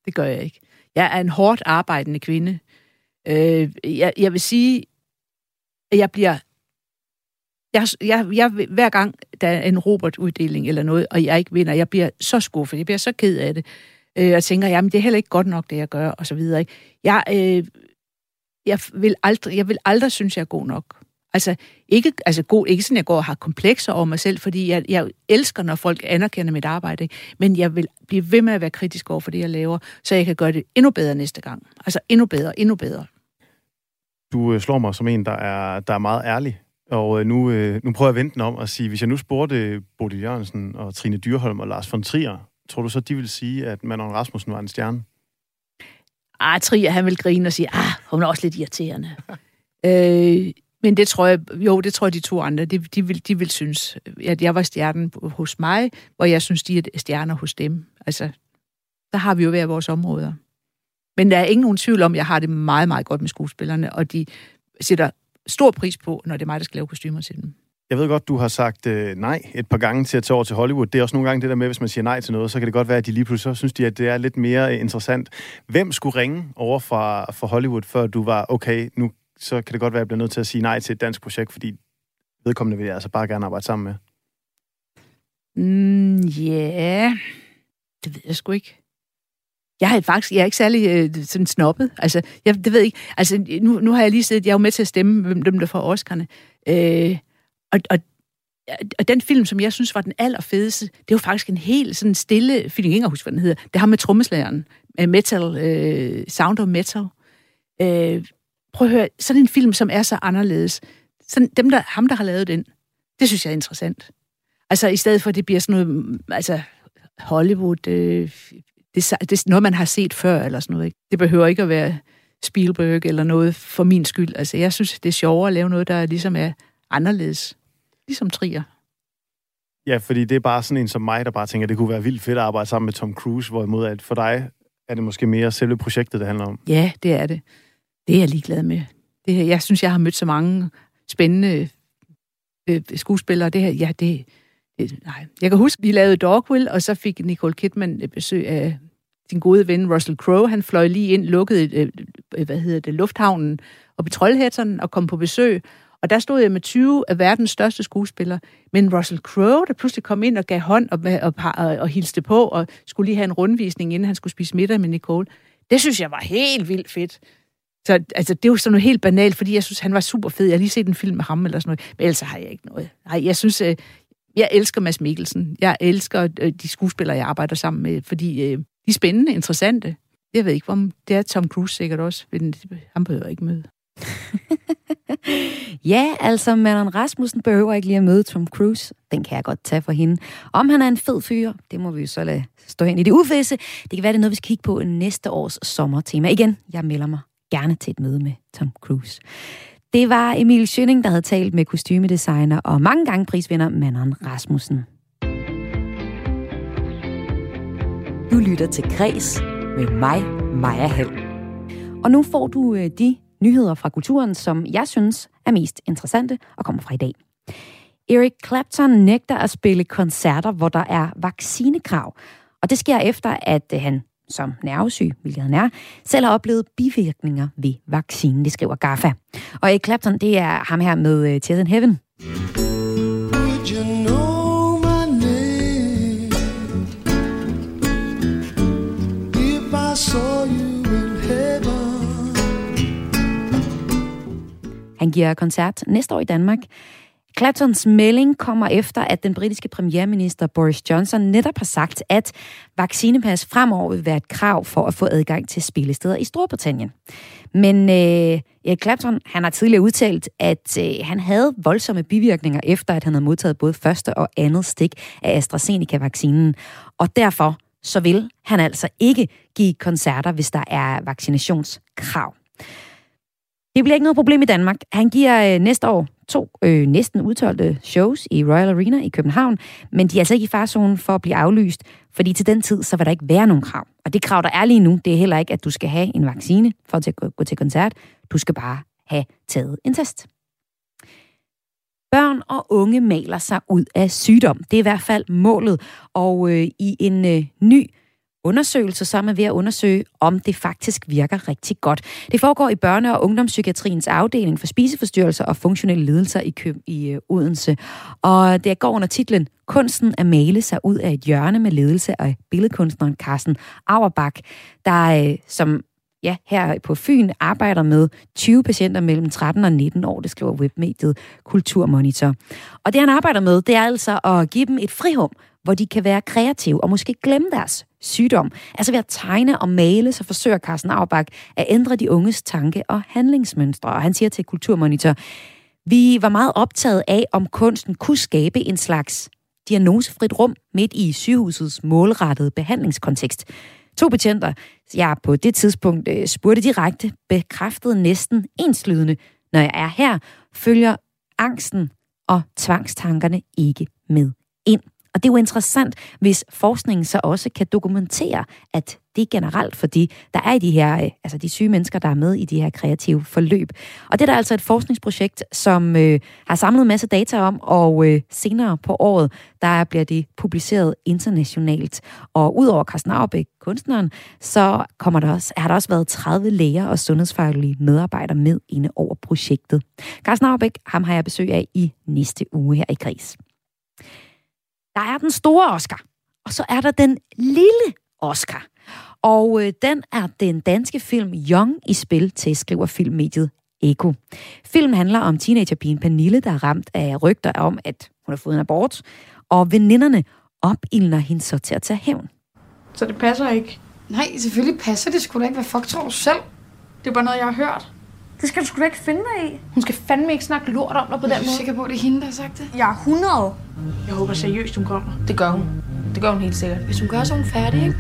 det gør jeg ikke. Jeg er en hårdt arbejdende kvinde. Øh, jeg, jeg vil sige, at jeg bliver... Jeg, jeg, jeg, hver gang der er en Robert-uddeling eller noget, og jeg ikke vinder, jeg bliver så skuffet, jeg bliver så ked af det øh, og tænker, jamen det er heller ikke godt nok, det jeg gør, og så videre. Ikke? Jeg, øh, jeg, vil aldrig, jeg vil aldrig synes, jeg er god nok. Altså ikke, altså god, ikke sådan, jeg går og har komplekser over mig selv, fordi jeg, jeg elsker, når folk anerkender mit arbejde, ikke? men jeg vil blive ved med at være kritisk over for det, jeg laver, så jeg kan gøre det endnu bedre næste gang. Altså endnu bedre, endnu bedre. Du øh, slår mig som en, der er, der er meget ærlig. Og øh, nu, øh, nu prøver jeg at vente den om og sige, hvis jeg nu spurgte Bodil Jørgensen og Trine Dyrholm og Lars von Trier, tror du så, de vil sige, at Manon Rasmussen var en stjerne? Ah, Trier, han vil grine og sige, ah, hun er også lidt irriterende. øh, men det tror jeg, jo, det tror jeg, de to andre, de, de, vil, de vil synes, at jeg var stjernen hos mig, hvor jeg synes, de er stjerner hos dem. Altså, Der har vi jo hver vores områder. Men der er ingen nogen tvivl om, at jeg har det meget, meget godt med skuespillerne, og de sætter stor pris på, når det er mig, der skal lave kostymer til dem. Jeg ved godt, du har sagt øh, nej et par gange til at tage over til Hollywood. Det er også nogle gange det der med, hvis man siger nej til noget, så kan det godt være, at de lige pludselig så synes de, at det er lidt mere øh, interessant. Hvem skulle ringe over fra, fra Hollywood, før du var, okay, nu så kan det godt være, at jeg bliver nødt til at sige nej til et dansk projekt, fordi vedkommende vil jeg altså bare gerne arbejde sammen med? Mm, yeah. det ved jeg sgu ikke. Jeg er faktisk jeg er ikke særlig øh, sådan snobbet. Altså, jeg det ved ikke. Altså, nu, nu har jeg lige siddet, jeg er jo med til at stemme hvem dem, der får Oscar'ne. Øh, og, og, og den film, som jeg synes var den allerfedeste, det var faktisk en helt sådan stille film, jeg ikke huske, hvad den hedder. Det har med trommeslageren. Øh, metal, øh, Sound of Metal. Øh, prøv at høre, sådan en film, som er så anderledes. Sådan, dem der, ham, der har lavet den, det synes jeg er interessant. Altså, i stedet for, at det bliver sådan noget, mm, altså, Hollywood, øh, det, det er noget, man har set før, eller sådan noget. Ikke? Det behøver ikke at være Spielberg eller noget for min skyld. Altså, jeg synes, det er sjovere at lave noget, der ligesom er anderledes. Ligesom Trier. Ja, fordi det er bare sådan en som mig, der bare tænker, at det kunne være vildt fedt at arbejde sammen med Tom Cruise, hvorimod at for dig er det måske mere selve projektet, det handler om. Ja, det er det. Det er jeg ligeglad med. Det, jeg synes, jeg har mødt så mange spændende øh, skuespillere. Det her, ja, det, det, nej. Jeg kan huske, vi lavede Dogwill, og så fik Nicole Kidman besøg af sin gode ven Russell Crowe. Han fløj lige ind, lukkede, øh, øh, hvad hedder det, lufthavnen og Trollhætteren og kom på besøg. Og der stod jeg med 20 af verdens største skuespillere. Men Russell Crowe, der pludselig kom ind og gav hånd og, og, og, og hilste på, og skulle lige have en rundvisning, inden han skulle spise middag med Nicole. Det synes jeg var helt vildt fedt. Så altså, det er jo sådan noget helt banalt, fordi jeg synes, han var super fed. Jeg har lige set en film med ham eller sådan noget, men ellers har jeg ikke noget. Nej, jeg synes, øh, jeg elsker Mads Mikkelsen. Jeg elsker øh, de skuespillere, jeg arbejder sammen med, fordi øh, de er spændende, interessante. Jeg ved ikke, om det er Tom Cruise sikkert også, men han behøver ikke møde. ja, altså Manon Rasmussen behøver ikke lige at møde Tom Cruise. Den kan jeg godt tage for hende. Om han er en fed fyr, det må vi jo så lade stå hen i det uvisse. Det kan være, det er noget, vi skal kigge på næste års sommertema. Igen, jeg melder mig gerne til et møde med Tom Cruise. Det var Emil Schønning, der havde talt med kostymedesigner og mange gange prisvinder Manon Rasmussen. Du lytter til Græs med mig, Maja Hall. Og nu får du øh, de nyheder fra kulturen, som jeg synes er mest interessante og kommer fra i dag. Eric Clapton nægter at spille koncerter, hvor der er vaccinekrav. Og det sker efter, at øh, han som nervesyg, hvilket han er, selv har oplevet bivirkninger ved vaccinen, det skriver GAFA. Og Eric Clapton, det er ham her med uh, Tears in Heaven. Han giver koncert næste år i Danmark. Claptons melding kommer efter, at den britiske premierminister Boris Johnson netop har sagt, at vaccinepas fremover vil være et krav for at få adgang til spillesteder i Storbritannien. Men øh, Erik Clapton han har tidligere udtalt, at øh, han havde voldsomme bivirkninger efter, at han havde modtaget både første og andet stik af AstraZeneca-vaccinen. Og derfor så vil han altså ikke give koncerter, hvis der er vaccinationskrav. Det bliver ikke noget problem i Danmark. Han giver øh, næste år to øh, næsten udtalte shows i Royal Arena i København, men de er altså ikke i farzonen for at blive aflyst, fordi til den tid, så vil der ikke være nogen krav. Og det krav, der er lige nu, det er heller ikke, at du skal have en vaccine for at gå, gå til koncert. Du skal bare have taget en test. Børn og unge maler sig ud af sygdom. Det er i hvert fald målet. Og øh, i en øh, ny undersøgelse, så er man ved at undersøge, om det faktisk virker rigtig godt. Det foregår i børne- og ungdomspsykiatriens afdeling for spiseforstyrrelser og funktionelle lidelser i Køb i øh, Odense. Og det går under titlen Kunsten at male sig ud af et hjørne med ledelse af billedkunstneren Carsten Auerbach, der øh, som ja, her på Fyn arbejder med 20 patienter mellem 13 og 19 år, det skriver webmediet Kulturmonitor. Og det han arbejder med, det er altså at give dem et frirum, hvor de kan være kreative og måske glemme deres sygdom. Altså ved at tegne og male, så forsøger Carsten Auerbach at ændre de unges tanke- og handlingsmønstre. Og han siger til Kulturmonitor, vi var meget optaget af, om kunsten kunne skabe en slags diagnosefrit rum midt i sygehusets målrettede behandlingskontekst. To patienter, jeg på det tidspunkt øh, spurgte direkte, bekræftede næsten enslydende, når jeg er her, følger angsten og tvangstankerne ikke med ind. Og det er jo interessant, hvis forskningen så også kan dokumentere, at det er generelt for de, der er i de her, øh, altså de syge mennesker, der er med i de her kreative forløb. Og det er der altså et forskningsprojekt, som øh, har samlet en masse data om, og øh, senere på året, der bliver det publiceret internationalt. Og udover Carsten Aubæk, kunstneren, så kommer der også, har der også været 30 læger og sundhedsfaglige medarbejdere med inde over projektet. Carsten Aubæk, ham har jeg besøg af i næste uge her i Gris. Der er den store Oscar, og så er der den lille Oscar. Og øh, den er den danske film Young i spil til, skriver filmmediet Eko. Filmen handler om teenagerpigen Pernille, der er ramt af rygter om, at hun har fået en abort, og veninderne opildner hende så til at tage hævn. Så det passer ikke? Nej, selvfølgelig passer det sgu da ikke. Hvad fuck tror du selv? Det er bare noget, jeg har hørt. Det skal du sgu da ikke finde dig i. Hun skal fandme ikke snakke lort om dig på den Er du måde. sikker på, at det er hende, der har sagt det? Jeg er 100. Jeg håber seriøst, hun kommer. Det gør hun. Det gør hun helt sikkert. Hvis hun gør, så er hun færdig, ikke?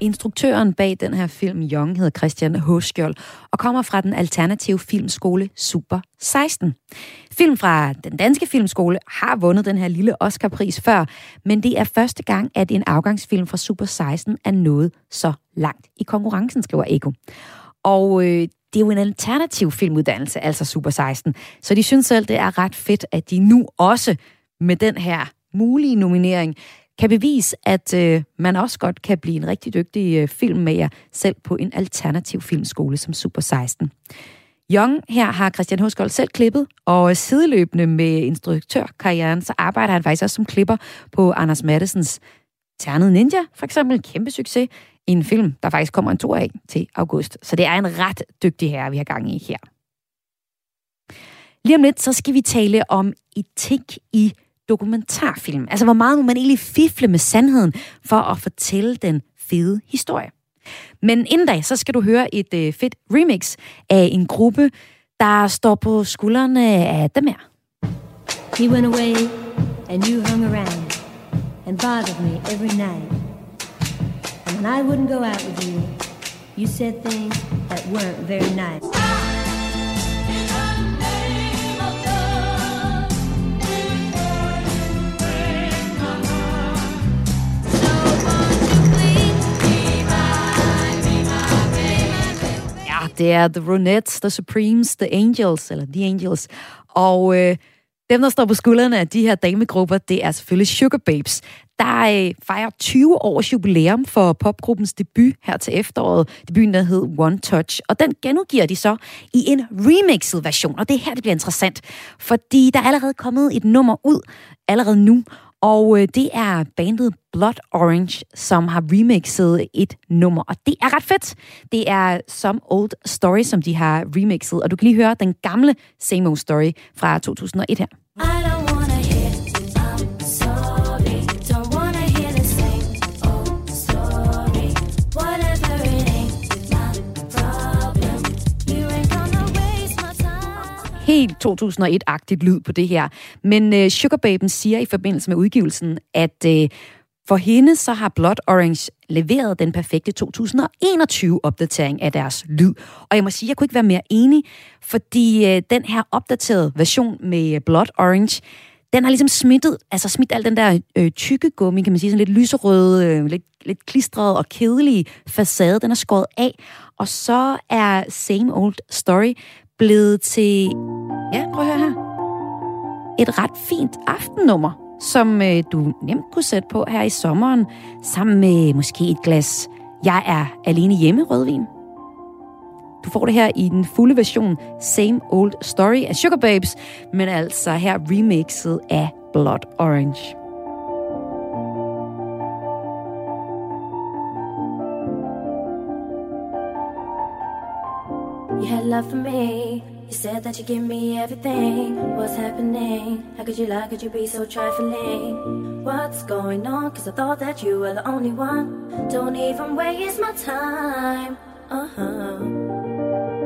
Instruktøren bag den her film, Young, hedder Christian Håskjold, og kommer fra den alternative filmskole Super 16. Film fra den danske filmskole har vundet den her lille Oscar-pris før, men det er første gang, at en afgangsfilm fra Super 16 er nået så langt i konkurrencen, skriver Eko. Og øh, det er jo en alternativ filmuddannelse, altså Super 16, så de synes selv, det er ret fedt, at de nu også med den her mulige nominering kan bevise, at øh, man også godt kan blive en rigtig dygtig øh, filmmager, selv på en alternativ filmskole som Super 16. Young her har Christian Huskold selv klippet, og sideløbende med instruktørkarrieren, så arbejder han faktisk også som klipper på Anders Mattesens Ternet Ninja, for eksempel. Kæmpe succes i en film, der faktisk kommer en to af til august. Så det er en ret dygtig herre, vi har gang i her. Lige om lidt, så skal vi tale om etik i dokumentarfilm. Altså, hvor meget må man egentlig fifle med sandheden for at fortælle den fede historie? Men inden da, så skal du høre et øh, fedt remix af en gruppe, der står på skuldrene af dem her. He went away and you hung around and bothered me every night. And when I wouldn't go out with you, you said things that weren't very nice. Ja, det er The Ronettes, The Supremes, The Angels, eller The Angels. Og øh, dem, der står på skuldrene af de her damegrupper, det er selvfølgelig Sugar Babes, der øh, fejrer 20 års jubilæum for popgruppens debut her til efteråret. Debuten, der hed One Touch. Og den genudgiver de så i en remixet version. Og det er her, det bliver interessant. Fordi der er allerede kommet et nummer ud allerede nu. Og øh, det er bandet Blood Orange, som har remixet et nummer. Og det er ret fedt. Det er Some Old Story, som de har remixet. Og du kan lige høre den gamle Same Old Story fra 2001 her. I don't helt 2001-agtigt lyd på det her. Men øh, Sugarbaben siger i forbindelse med udgivelsen, at øh, for hende så har Blood Orange leveret den perfekte 2021-opdatering af deres lyd. Og jeg må sige, jeg kunne ikke være mere enig, fordi øh, den her opdaterede version med øh, Blood Orange, den har ligesom smittet, altså smidt al den der øh, tykke gummi, kan man sige, sådan lidt lyserøde, øh, lidt, lidt klistret og kedelige facade, den er skåret af. Og så er Same Old Story blevet til, ja, prøv at høre her, et ret fint aftennummer, som øh, du nemt kunne sætte på her i sommeren, sammen med måske et glas Jeg er alene hjemme rødvin. Du får det her i den fulde version Same Old Story af Sugar Babes, men altså her remixet af Blood Orange. You had love for me. You said that you give me everything. What's happening? How could you lie? Could you be so trifling? What's going on? Cause I thought that you were the only one. Don't even waste my time. Uh huh.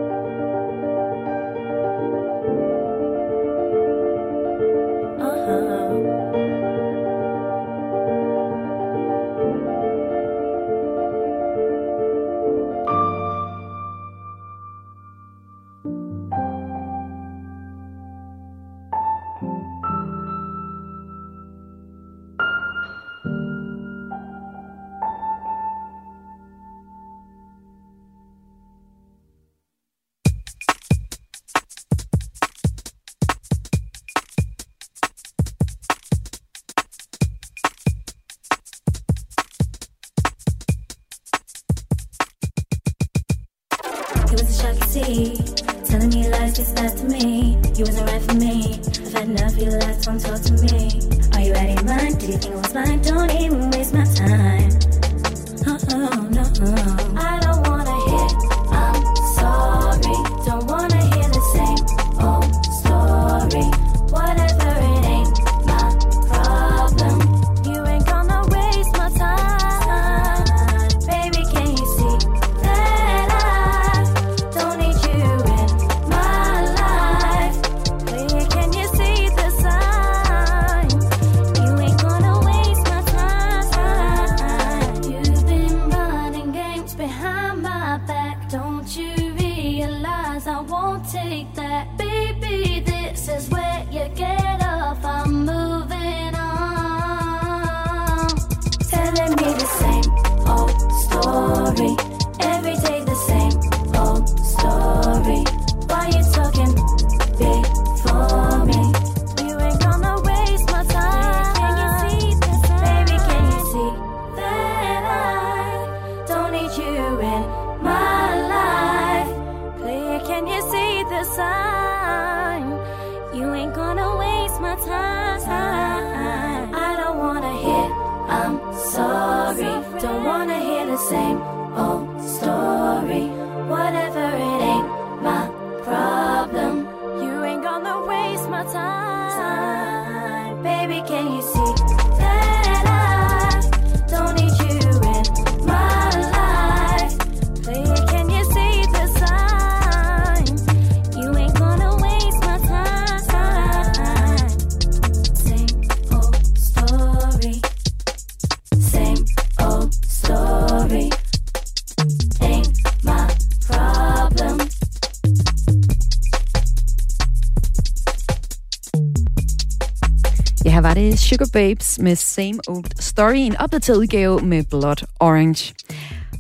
Sugar Babes med Same Old Story, en opdateret udgave med Blood Orange.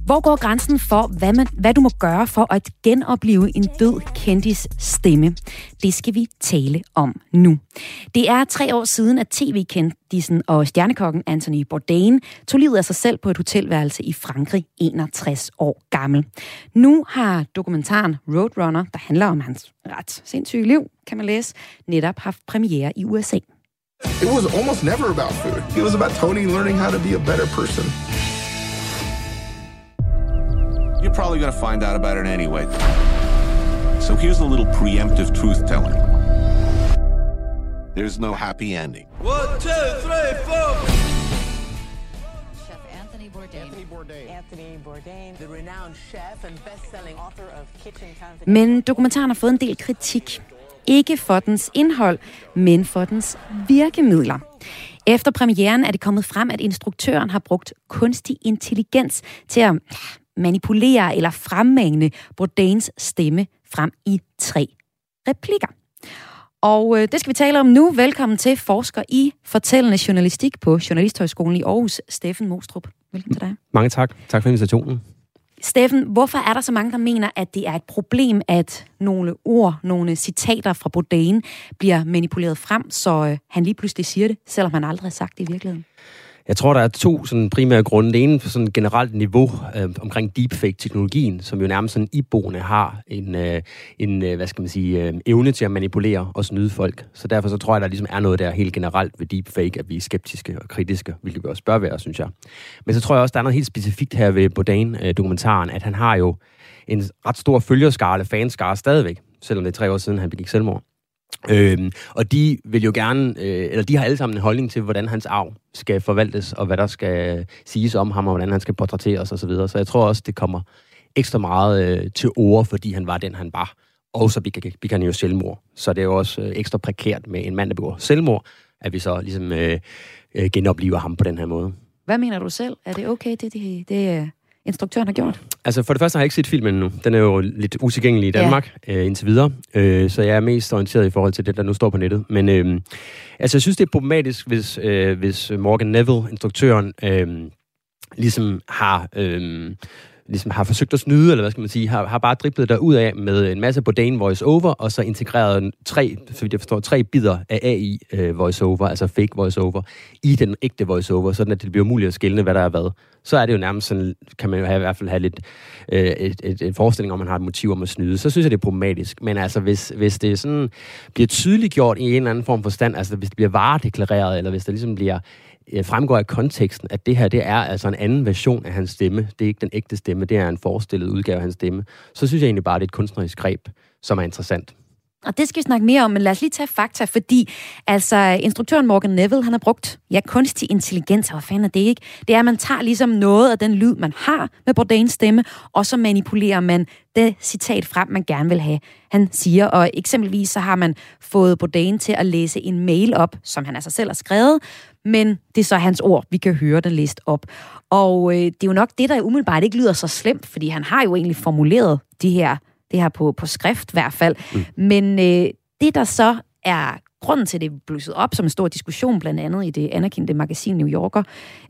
Hvor går grænsen for, hvad, man, hvad du må gøre for at genopleve en død kendis stemme? Det skal vi tale om nu. Det er tre år siden, at tv-kendisen og stjernekokken Anthony Bourdain tog livet af sig selv på et hotelværelse i Frankrig, 61 år gammel. Nu har dokumentaren Roadrunner, der handler om hans ret sindssyge liv, kan man læse, netop haft premiere i USA. It was almost never about food. It was about Tony learning how to be a better person. You're probably going to find out about it anyway. So here's a little preemptive truth telling. There's no happy ending. One, two, three, four. Chef Anthony Bourdain. Anthony Bourdain. Anthony Bourdain, the renowned chef and best-selling author of Kitchen Confidential. Men dokumentaren har fået en del kritik. Ikke for dens indhold, men for dens virkemidler. Efter premieren er det kommet frem, at instruktøren har brugt kunstig intelligens til at manipulere eller fremmane Bourdains stemme frem i tre replikker. Og øh, det skal vi tale om nu. Velkommen til forsker i fortællende journalistik på Journalisthøjskolen i Aarhus, Steffen Mostrup. Velkommen til dig. Mange tak. Tak for invitationen. Steffen, hvorfor er der så mange, der mener, at det er et problem, at nogle ord, nogle citater fra Bourdain bliver manipuleret frem, så øh, han lige pludselig siger det, selvom han aldrig har sagt det i virkeligheden? Jeg tror, der er to sådan, primære grunde. Det ene på sådan generelt niveau øh, omkring deepfake-teknologien, som jo nærmest sådan iboende har en, øh, en øh, hvad skal man sige, øh, evne til at manipulere og snyde folk. Så derfor så tror jeg, der ligesom er noget der helt generelt ved deepfake, at vi er skeptiske og kritiske, hvilket vi også bør være, synes jeg. Men så tror jeg også, der er noget helt specifikt her ved Bourdain-dokumentaren, øh, at han har jo en ret stor følgerskare, fanskare stadigvæk, selvom det er tre år siden, han begik selvmord. Øhm, og de vil jo gerne, øh, eller de har alle sammen en holdning til, hvordan hans arv skal forvaltes, og hvad der skal siges om ham, og hvordan han skal portrætteres osv. Så, videre. så jeg tror også, det kommer ekstra meget øh, til ord, fordi han var den, han var. Og så begik han jo selvmord. Så det er jo også øh, ekstra prekært med en mand, der begår selvmord, at vi så ligesom øh, øh, genopliver ham på den her måde. Hvad mener du selv? Er det okay, det, det, det øh, instruktøren har gjort? Altså for det første har jeg ikke set filmen endnu. Den er jo lidt utilgængelig i Danmark ja. øh, indtil videre. Øh, så jeg er mest orienteret i forhold til det, der nu står på nettet. Men øh, altså, jeg synes, det er problematisk, hvis, øh, hvis Morgan Neville, instruktøren, øh, ligesom har... Øh, ligesom har forsøgt at snyde, eller hvad skal man sige, har, har bare driblet der ud af med en masse Bourdain voice-over, og så integreret tre, så vidt jeg forstår, tre bidder af AI øh, voice-over, altså fake voice-over, i den ægte voice-over, sådan at det bliver muligt at skille, hvad der er hvad. Så er det jo nærmest sådan, kan man jo have, i hvert fald have lidt øh, et, et, et forestilling om, man har et motiv om at snyde. Så synes jeg, det er problematisk. Men altså, hvis, hvis det sådan bliver tydeligt gjort i en eller anden form for stand, altså hvis det bliver varedeklareret, eller hvis det ligesom bliver Øh, fremgår af konteksten, at det her det er altså en anden version af hans stemme. Det er ikke den ægte stemme, det er en forestillet udgave af hans stemme. Så synes jeg egentlig bare, det er et kunstnerisk greb, som er interessant. Og det skal vi snakke mere om, men lad os lige tage fakta, fordi altså, instruktøren Morgan Neville, han har brugt ja, kunstig intelligens, og hvad fanden er det ikke? Det er, at man tager ligesom noget af den lyd, man har med Bourdains stemme, og så manipulerer man det citat frem, man gerne vil have, han siger. Og eksempelvis så har man fået Bourdain til at læse en mail op, som han altså selv har skrevet, men det er så hans ord, vi kan høre den læst op. Og øh, det er jo nok det, der umiddelbart ikke lyder så slemt, fordi han har jo egentlig formuleret de her det her på, på skrift i hvert fald. Mm. Men øh, det, der så er grunden til, at det er blusset op som en stor diskussion, blandt andet i det anerkendte magasin New Yorker,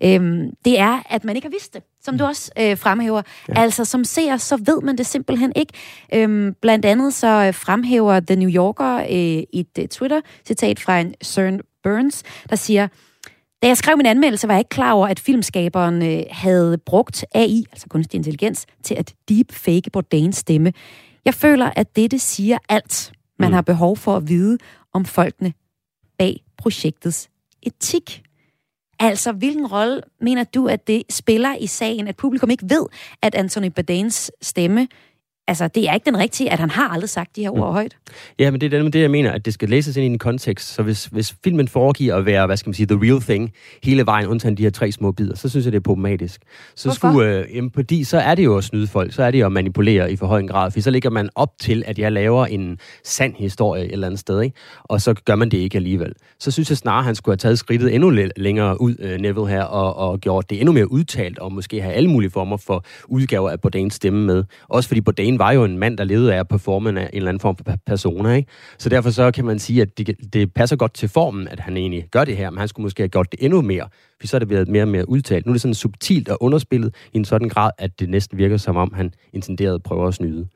øhm, det er, at man ikke har vidst det, som du mm. også øh, fremhæver. Ja. Altså, som ser, så ved man det simpelthen ikke. Øhm, blandt andet så øh, fremhæver The New Yorker øh, et uh, Twitter-citat fra en Søren Burns, der siger, da jeg skrev min anmeldelse, var jeg ikke klar over, at filmskaberen øh, havde brugt AI, altså kunstig intelligens, til at deepfake Bourdains stemme. Jeg føler, at dette siger alt, man mm. har behov for at vide om folkene bag projektets etik. Altså, hvilken rolle mener du, at det spiller i sagen, at publikum ikke ved, at Anthony Bourdains stemme altså, det er ikke den rigtige, at han har aldrig sagt de her ord mm. højt. Ja, men det er det, jeg mener, at det skal læses ind i en kontekst. Så hvis, hvis filmen foregiver at være, hvad skal man sige, the real thing, hele vejen, undtagen de her tre små bidder, så synes jeg, det er problematisk. Så Hvorfor? skulle, øh, jamen, fordi så er det jo at snyde folk, så er det jo at manipulere i for høj en grad, for så ligger man op til, at jeg laver en sand historie et eller andet sted, ikke? og så gør man det ikke alligevel. Så synes jeg snarere, at han skulle have taget skridtet endnu længere ud, øh, Neville her, og, og gjort det endnu mere udtalt, og måske have alle mulige former for udgaver af Bourdains stemme med. Også fordi Bourdain var jo en mand, der levede af at performe en eller anden form for persona, ikke? Så derfor så kan man sige, at det, det passer godt til formen, at han egentlig gør det her, men han skulle måske have gjort det endnu mere, for så er det blevet mere og mere udtalt. Nu er det sådan subtilt og underspillet i en sådan grad, at det næsten virker som om, han intenderede at prøve at snyde.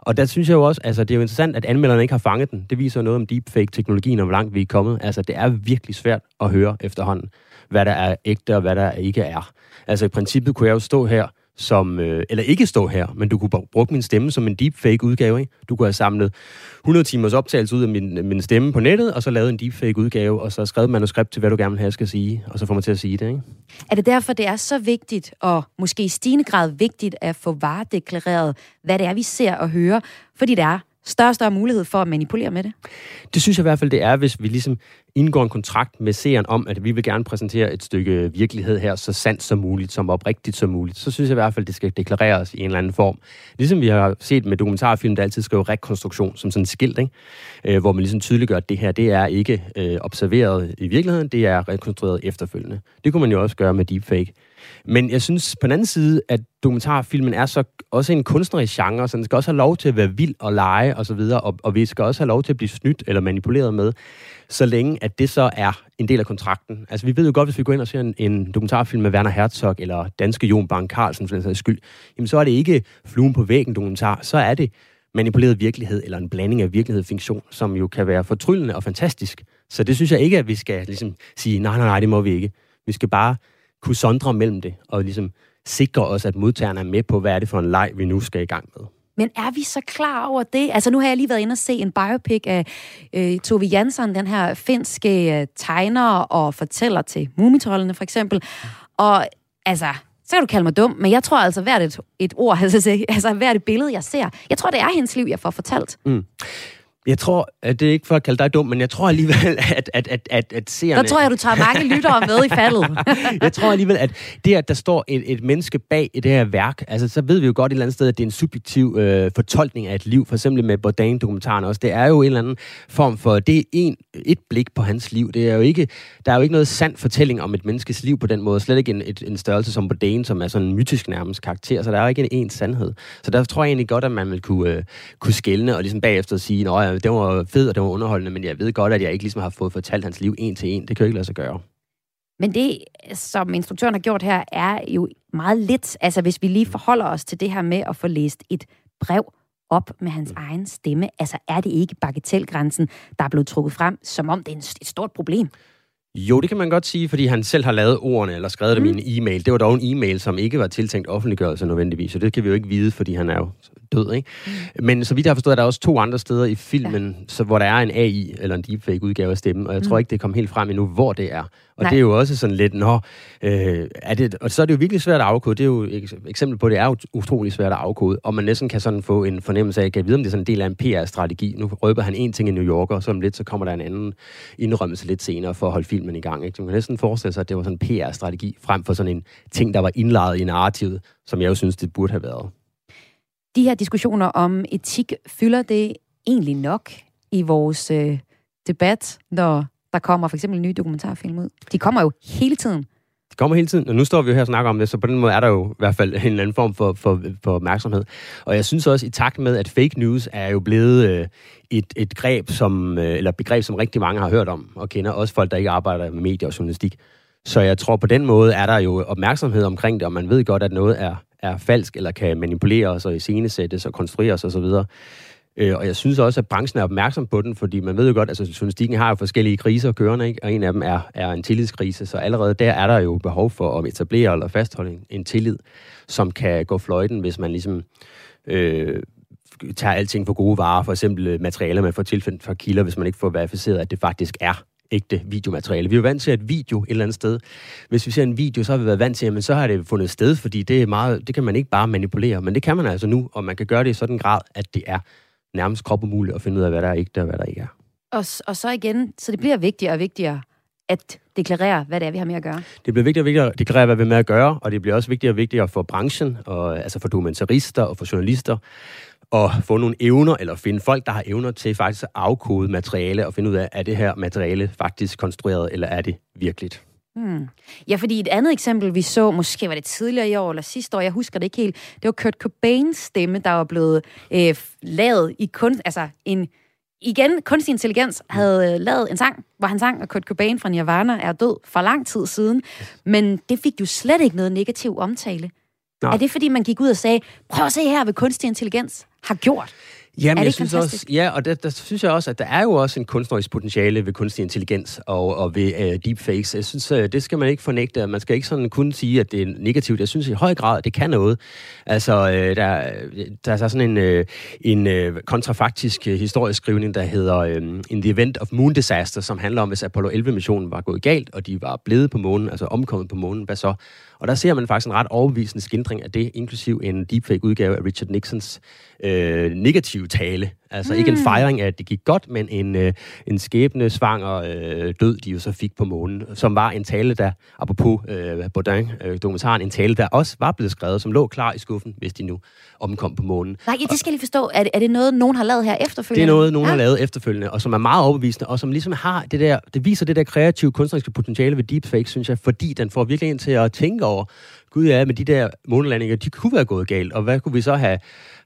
Og der synes jeg jo også, altså det er jo interessant, at anmelderne ikke har fanget den. Det viser noget om deepfake-teknologien og hvor langt vi er kommet. Altså det er virkelig svært at høre efterhånden, hvad der er ægte og hvad der ikke er. Altså i princippet kunne jeg jo stå her som, øh, eller ikke stå her, men du kunne bruge min stemme som en deepfake udgave. Ikke? Du kunne have samlet 100 timers optagelse ud af min, min stemme på nettet, og så lavet en deepfake udgave, og så skrevet manuskript til, hvad du gerne vil have, jeg skal sige, og så får man til at sige det. Ikke? Er det derfor, det er så vigtigt, og måske i stigende grad vigtigt, at få varedeklareret, hvad det er, vi ser og hører, fordi det er større og større mulighed for at manipulere med det? Det synes jeg i hvert fald, det er, hvis vi ligesom indgår en kontrakt med seeren om, at vi vil gerne præsentere et stykke virkelighed her, så sandt som muligt, som oprigtigt som muligt. Så synes jeg i hvert fald, det skal deklareres i en eller anden form. Ligesom vi har set med dokumentarfilm, der altid skriver rekonstruktion som sådan en skilt, ikke? Øh, hvor man ligesom tydeliggør, at det her, det er ikke øh, observeret i virkeligheden, det er rekonstrueret efterfølgende. Det kunne man jo også gøre med deepfake. Men jeg synes på den anden side, at dokumentarfilmen er så også en kunstnerisk genre, så den skal også have lov til at være vild og lege og så videre, og, og vi skal også have lov til at blive snydt eller manipuleret med, så længe at det så er en del af kontrakten. Altså vi ved jo godt, hvis vi går ind og ser en, en dokumentarfilm med Werner Herzog eller danske Jon Bang Carlsen for den sags skyld, jamen så er det ikke fluen på væggen dokumentar, så er det manipuleret virkelighed eller en blanding af virkelighed og fiktion, som jo kan være fortryllende og fantastisk. Så det synes jeg ikke, at vi skal ligesom sige, nej, nej, nej, det må vi ikke. Vi skal bare kunne sondre mellem det, og ligesom sikre os, at modtagerne er med på, hvad er det for en leg, vi nu skal i gang med. Men er vi så klar over det? Altså nu har jeg lige været inde og se en biopic af øh, Tove Jansson, den her finske øh, tegner og fortæller til mumitrollene for eksempel. Og altså, så kan du kalde mig dum, men jeg tror altså hvert et, et ord, altså, altså hvert et billede, jeg ser, jeg tror, det er hendes liv, jeg får fortalt. Mm. Jeg tror, at det er ikke for at kalde dig dum, men jeg tror alligevel, at, at, at, at, at seerne... Der tror jeg, du tager mange lyttere med i faldet. jeg tror alligevel, at det, at der står et, et menneske bag i det her værk, altså så ved vi jo godt et eller andet sted, at det er en subjektiv øh, fortolkning af et liv, for eksempel med Bourdain-dokumentaren også. Det er jo en eller anden form for, det er en, et blik på hans liv. Det er jo ikke, der er jo ikke noget sand fortælling om et menneskes liv på den måde. Slet ikke en, et, en størrelse som Bourdain, som er sådan en mytisk nærmest karakter, så der er jo ikke en en sandhed. Så der tror jeg egentlig godt, at man vil kunne, øh, kunne skælne og ligesom bagefter sige, at det var fed, og det var underholdende, men jeg ved godt, at jeg ikke ligesom har fået fortalt hans liv en til en. Det kan jo ikke lade sig gøre. Men det, som instruktøren har gjort her, er jo meget lidt. Altså, hvis vi lige forholder os til det her med at få læst et brev op med hans mm. egen stemme, altså er det ikke bagatelgrænsen, der er blevet trukket frem, som om det er et stort problem? Jo, det kan man godt sige, fordi han selv har lavet ordene, eller skrevet mm. dem i en e-mail. Det var dog en e-mail, som ikke var tiltænkt offentliggørelse nødvendigvis, så det kan vi jo ikke vide, fordi han er jo død, ikke? Mm. Men så vidt jeg har forstået, er der også to andre steder i filmen, ja. så, hvor der er en AI, eller en deepfake udgave af stemmen, og jeg mm. tror ikke, det kom helt frem endnu, hvor det er. Og Nej. det er jo også sådan lidt, nå, øh, er det, og så er det jo virkelig svært at afkode. Det er jo et eksempel på, at det er utrolig svært at afkode, og man næsten kan sådan få en fornemmelse af, at jeg vide, om det er sådan en del af en PR-strategi. Nu røber han en ting i New York, og så om lidt, så kommer der en anden indrømmelse lidt senere for at holde filmen i gang. Ikke? Man kan næsten forestille sig, at det var sådan en PR-strategi, frem for sådan en ting, der var indlejet i narrativet, som jeg jo synes, det burde have været. De her diskussioner om etik, fylder det egentlig nok i vores øh, debat, når der kommer for eksempel en ny dokumentarfilm ud? De kommer jo hele tiden. De kommer hele tiden, og nu står vi jo her og snakker om det, så på den måde er der jo i hvert fald en eller anden form for, for, for opmærksomhed. Og jeg synes også, i takt med, at fake news er jo blevet øh, et, et greb, som, øh, eller begreb, som rigtig mange har hørt om og kender, også folk, der ikke arbejder med medier og journalistik. Så jeg tror, på den måde er der jo opmærksomhed omkring det, og man ved godt, at noget er, er falsk, eller kan manipuleres og iscenesættes og konstrueres osv. Øh, og jeg synes også, at branchen er opmærksom på den, fordi man ved jo godt, at altså, journalistikken har jo forskellige kriser kørende, ikke? og en af dem er, er en tillidskrise, så allerede der er der jo behov for at etablere eller fastholde en, en tillid, som kan gå fløjten, hvis man ligesom øh, tager alting for gode varer, for eksempel materialer, man får tilfældet fra kilder, hvis man ikke får verificeret, at det faktisk er ægte videomateriale. Vi er jo vant til, at video et eller andet sted, hvis vi ser en video, så har vi været vant til, at så har det fundet sted, fordi det er meget, det kan man ikke bare manipulere, men det kan man altså nu, og man kan gøre det i sådan en grad, at det er nærmest krop umuligt at finde ud af, hvad der er ægte og hvad der ikke er. Og, og så igen, så det bliver vigtigere og vigtigere at deklarere, hvad det er, vi har med at gøre. Det bliver vigtigere og vigtigere at deklarere, hvad vi har med at gøre, og det bliver også vigtigere og vigtigere for branchen, og, altså for dokumentarister og for journalister, at få nogle evner, eller finde folk, der har evner til faktisk at afkode materiale, og finde ud af, er det her materiale faktisk konstrueret, eller er det virkeligt? Hmm. Ja, fordi et andet eksempel, vi så, måske var det tidligere i år eller sidste år, jeg husker det ikke helt, det var Kurt Cobains stemme, der var blevet øh, lavet i kun, altså en, igen, kunstig intelligens havde øh, lavet en sang, hvor han sang, at Kurt Cobain fra Nirvana er død for lang tid siden, men det fik jo slet ikke noget negativ omtale. Nå. Er det, fordi man gik ud og sagde, prøv at se her, hvad kunstig intelligens har gjort? Jamen, jeg synes fantastisk? også, ja, og der, der synes jeg også, at der er jo også en kunstnerisk potentiale ved kunstig intelligens og, og ved uh, deepfakes. Jeg synes, uh, det skal man ikke fornægte. Man skal ikke sådan kun sige, at det er negativt. Jeg synes i høj grad, at det kan noget. Altså, uh, der, der er sådan en, uh, en uh, kontrafaktisk uh, historisk skrivning, der hedder uh, In the Event of Moon Disaster, som handler om, hvis Apollo 11-missionen var gået galt, og de var blevet på månen, altså omkommet på månen, hvad så? Og der ser man faktisk en ret overbevisende skildring af det, inklusiv en deepfake-udgave af Richard Nixons øh, negative tale. Altså mm. ikke en hmm. fejring af, at det gik godt, men en, øh, en skæbne svanger øh, død, de jo så fik på månen, som var en tale, der, apropos øh, Baudin-dokumentaren, øh, en tale, der også var blevet skrevet, som lå klar i skuffen, hvis de nu omkom på månen. Nej, ja, det skal jeg lige forstå. Er det, er det noget, nogen har lavet her efterfølgende? Det er noget, nogen ja. har lavet efterfølgende, og som er meget overbevisende, og som ligesom har det der, det viser det der kreative kunstneriske potentiale ved deepfake, synes jeg, fordi den får virkelig en til at tænke over, gud ja, med de der månelandinger, de kunne være gået galt, og hvad kunne vi så have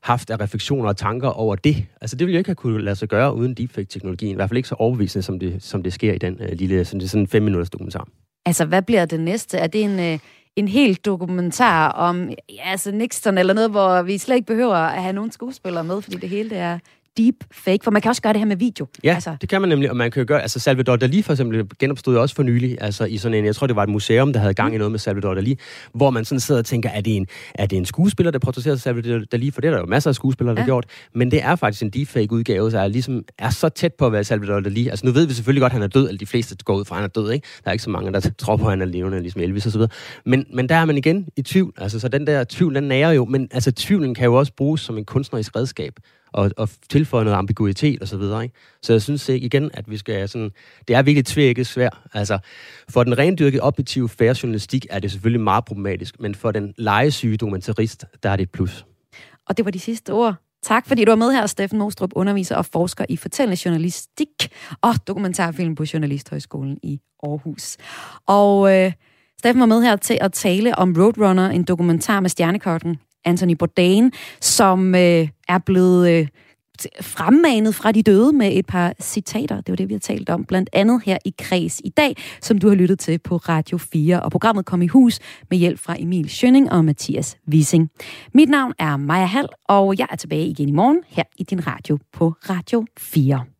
haft af refleksioner og tanker over det? Altså det ville jo ikke have kunne lade sig gøre uden deepfake-teknologien, i hvert fald ikke så overbevisende, som det, som det sker i den øh, lille, sådan, det er sådan en fem minutters dokumentar. Altså, hvad bliver det næste? Er det en, Øh en helt dokumentar om ja, altså Nixon eller noget, hvor vi slet ikke behøver at have nogen skuespillere med, fordi det hele det er deep fake, for man kan også gøre det her med video. Ja, altså. det kan man nemlig, og man kan jo gøre, altså Salvador Dali for eksempel genopstod også for nylig, altså i sådan en, jeg tror det var et museum, der havde gang i noget med Salvador Dali, hvor man sådan sidder og tænker, er det en, er det en skuespiller, der portrætterer Salvador Dali, for det er der jo masser af skuespillere, der ja. har gjort, men det er faktisk en deepfake udgave, så er ligesom er så tæt på at være Salvador Dali. Altså nu ved vi selvfølgelig godt, at han er død, eller de fleste går ud fra, at han er død, ikke? Der er ikke så mange, der tror på, at han er levende, ligesom Elvis og så videre. Men, men der er man igen i tvivl, altså så den der tvivl, den nærer jo, men altså tvivlen kan jo også bruges som en kunstnerisk redskab og, og tilføje noget ambiguitet og så videre. Ikke? Så jeg synes ikke igen, at vi skal sådan... Det er virkelig tvækket svært. Altså, for den rendyrkede objektive færre journalistik er det selvfølgelig meget problematisk, men for den legesyge dokumentarist, der er det et plus. Og det var de sidste ord. Tak fordi du var med her, Steffen Mostrup, underviser og forsker i fortællende journalistik og dokumentarfilm på Journalisthøjskolen i Aarhus. Og øh, Steffen var med her til at tale om Roadrunner, en dokumentar med stjernekorten Anthony Bourdain, som øh, er blevet øh, fremmanet fra de døde med et par citater. Det var det, vi har talt om, blandt andet her i Kreds i dag, som du har lyttet til på Radio 4. Og programmet kom i hus med hjælp fra Emil Schønning og Mathias Wissing. Mit navn er Maja Hall, og jeg er tilbage igen i morgen her i din radio på Radio 4.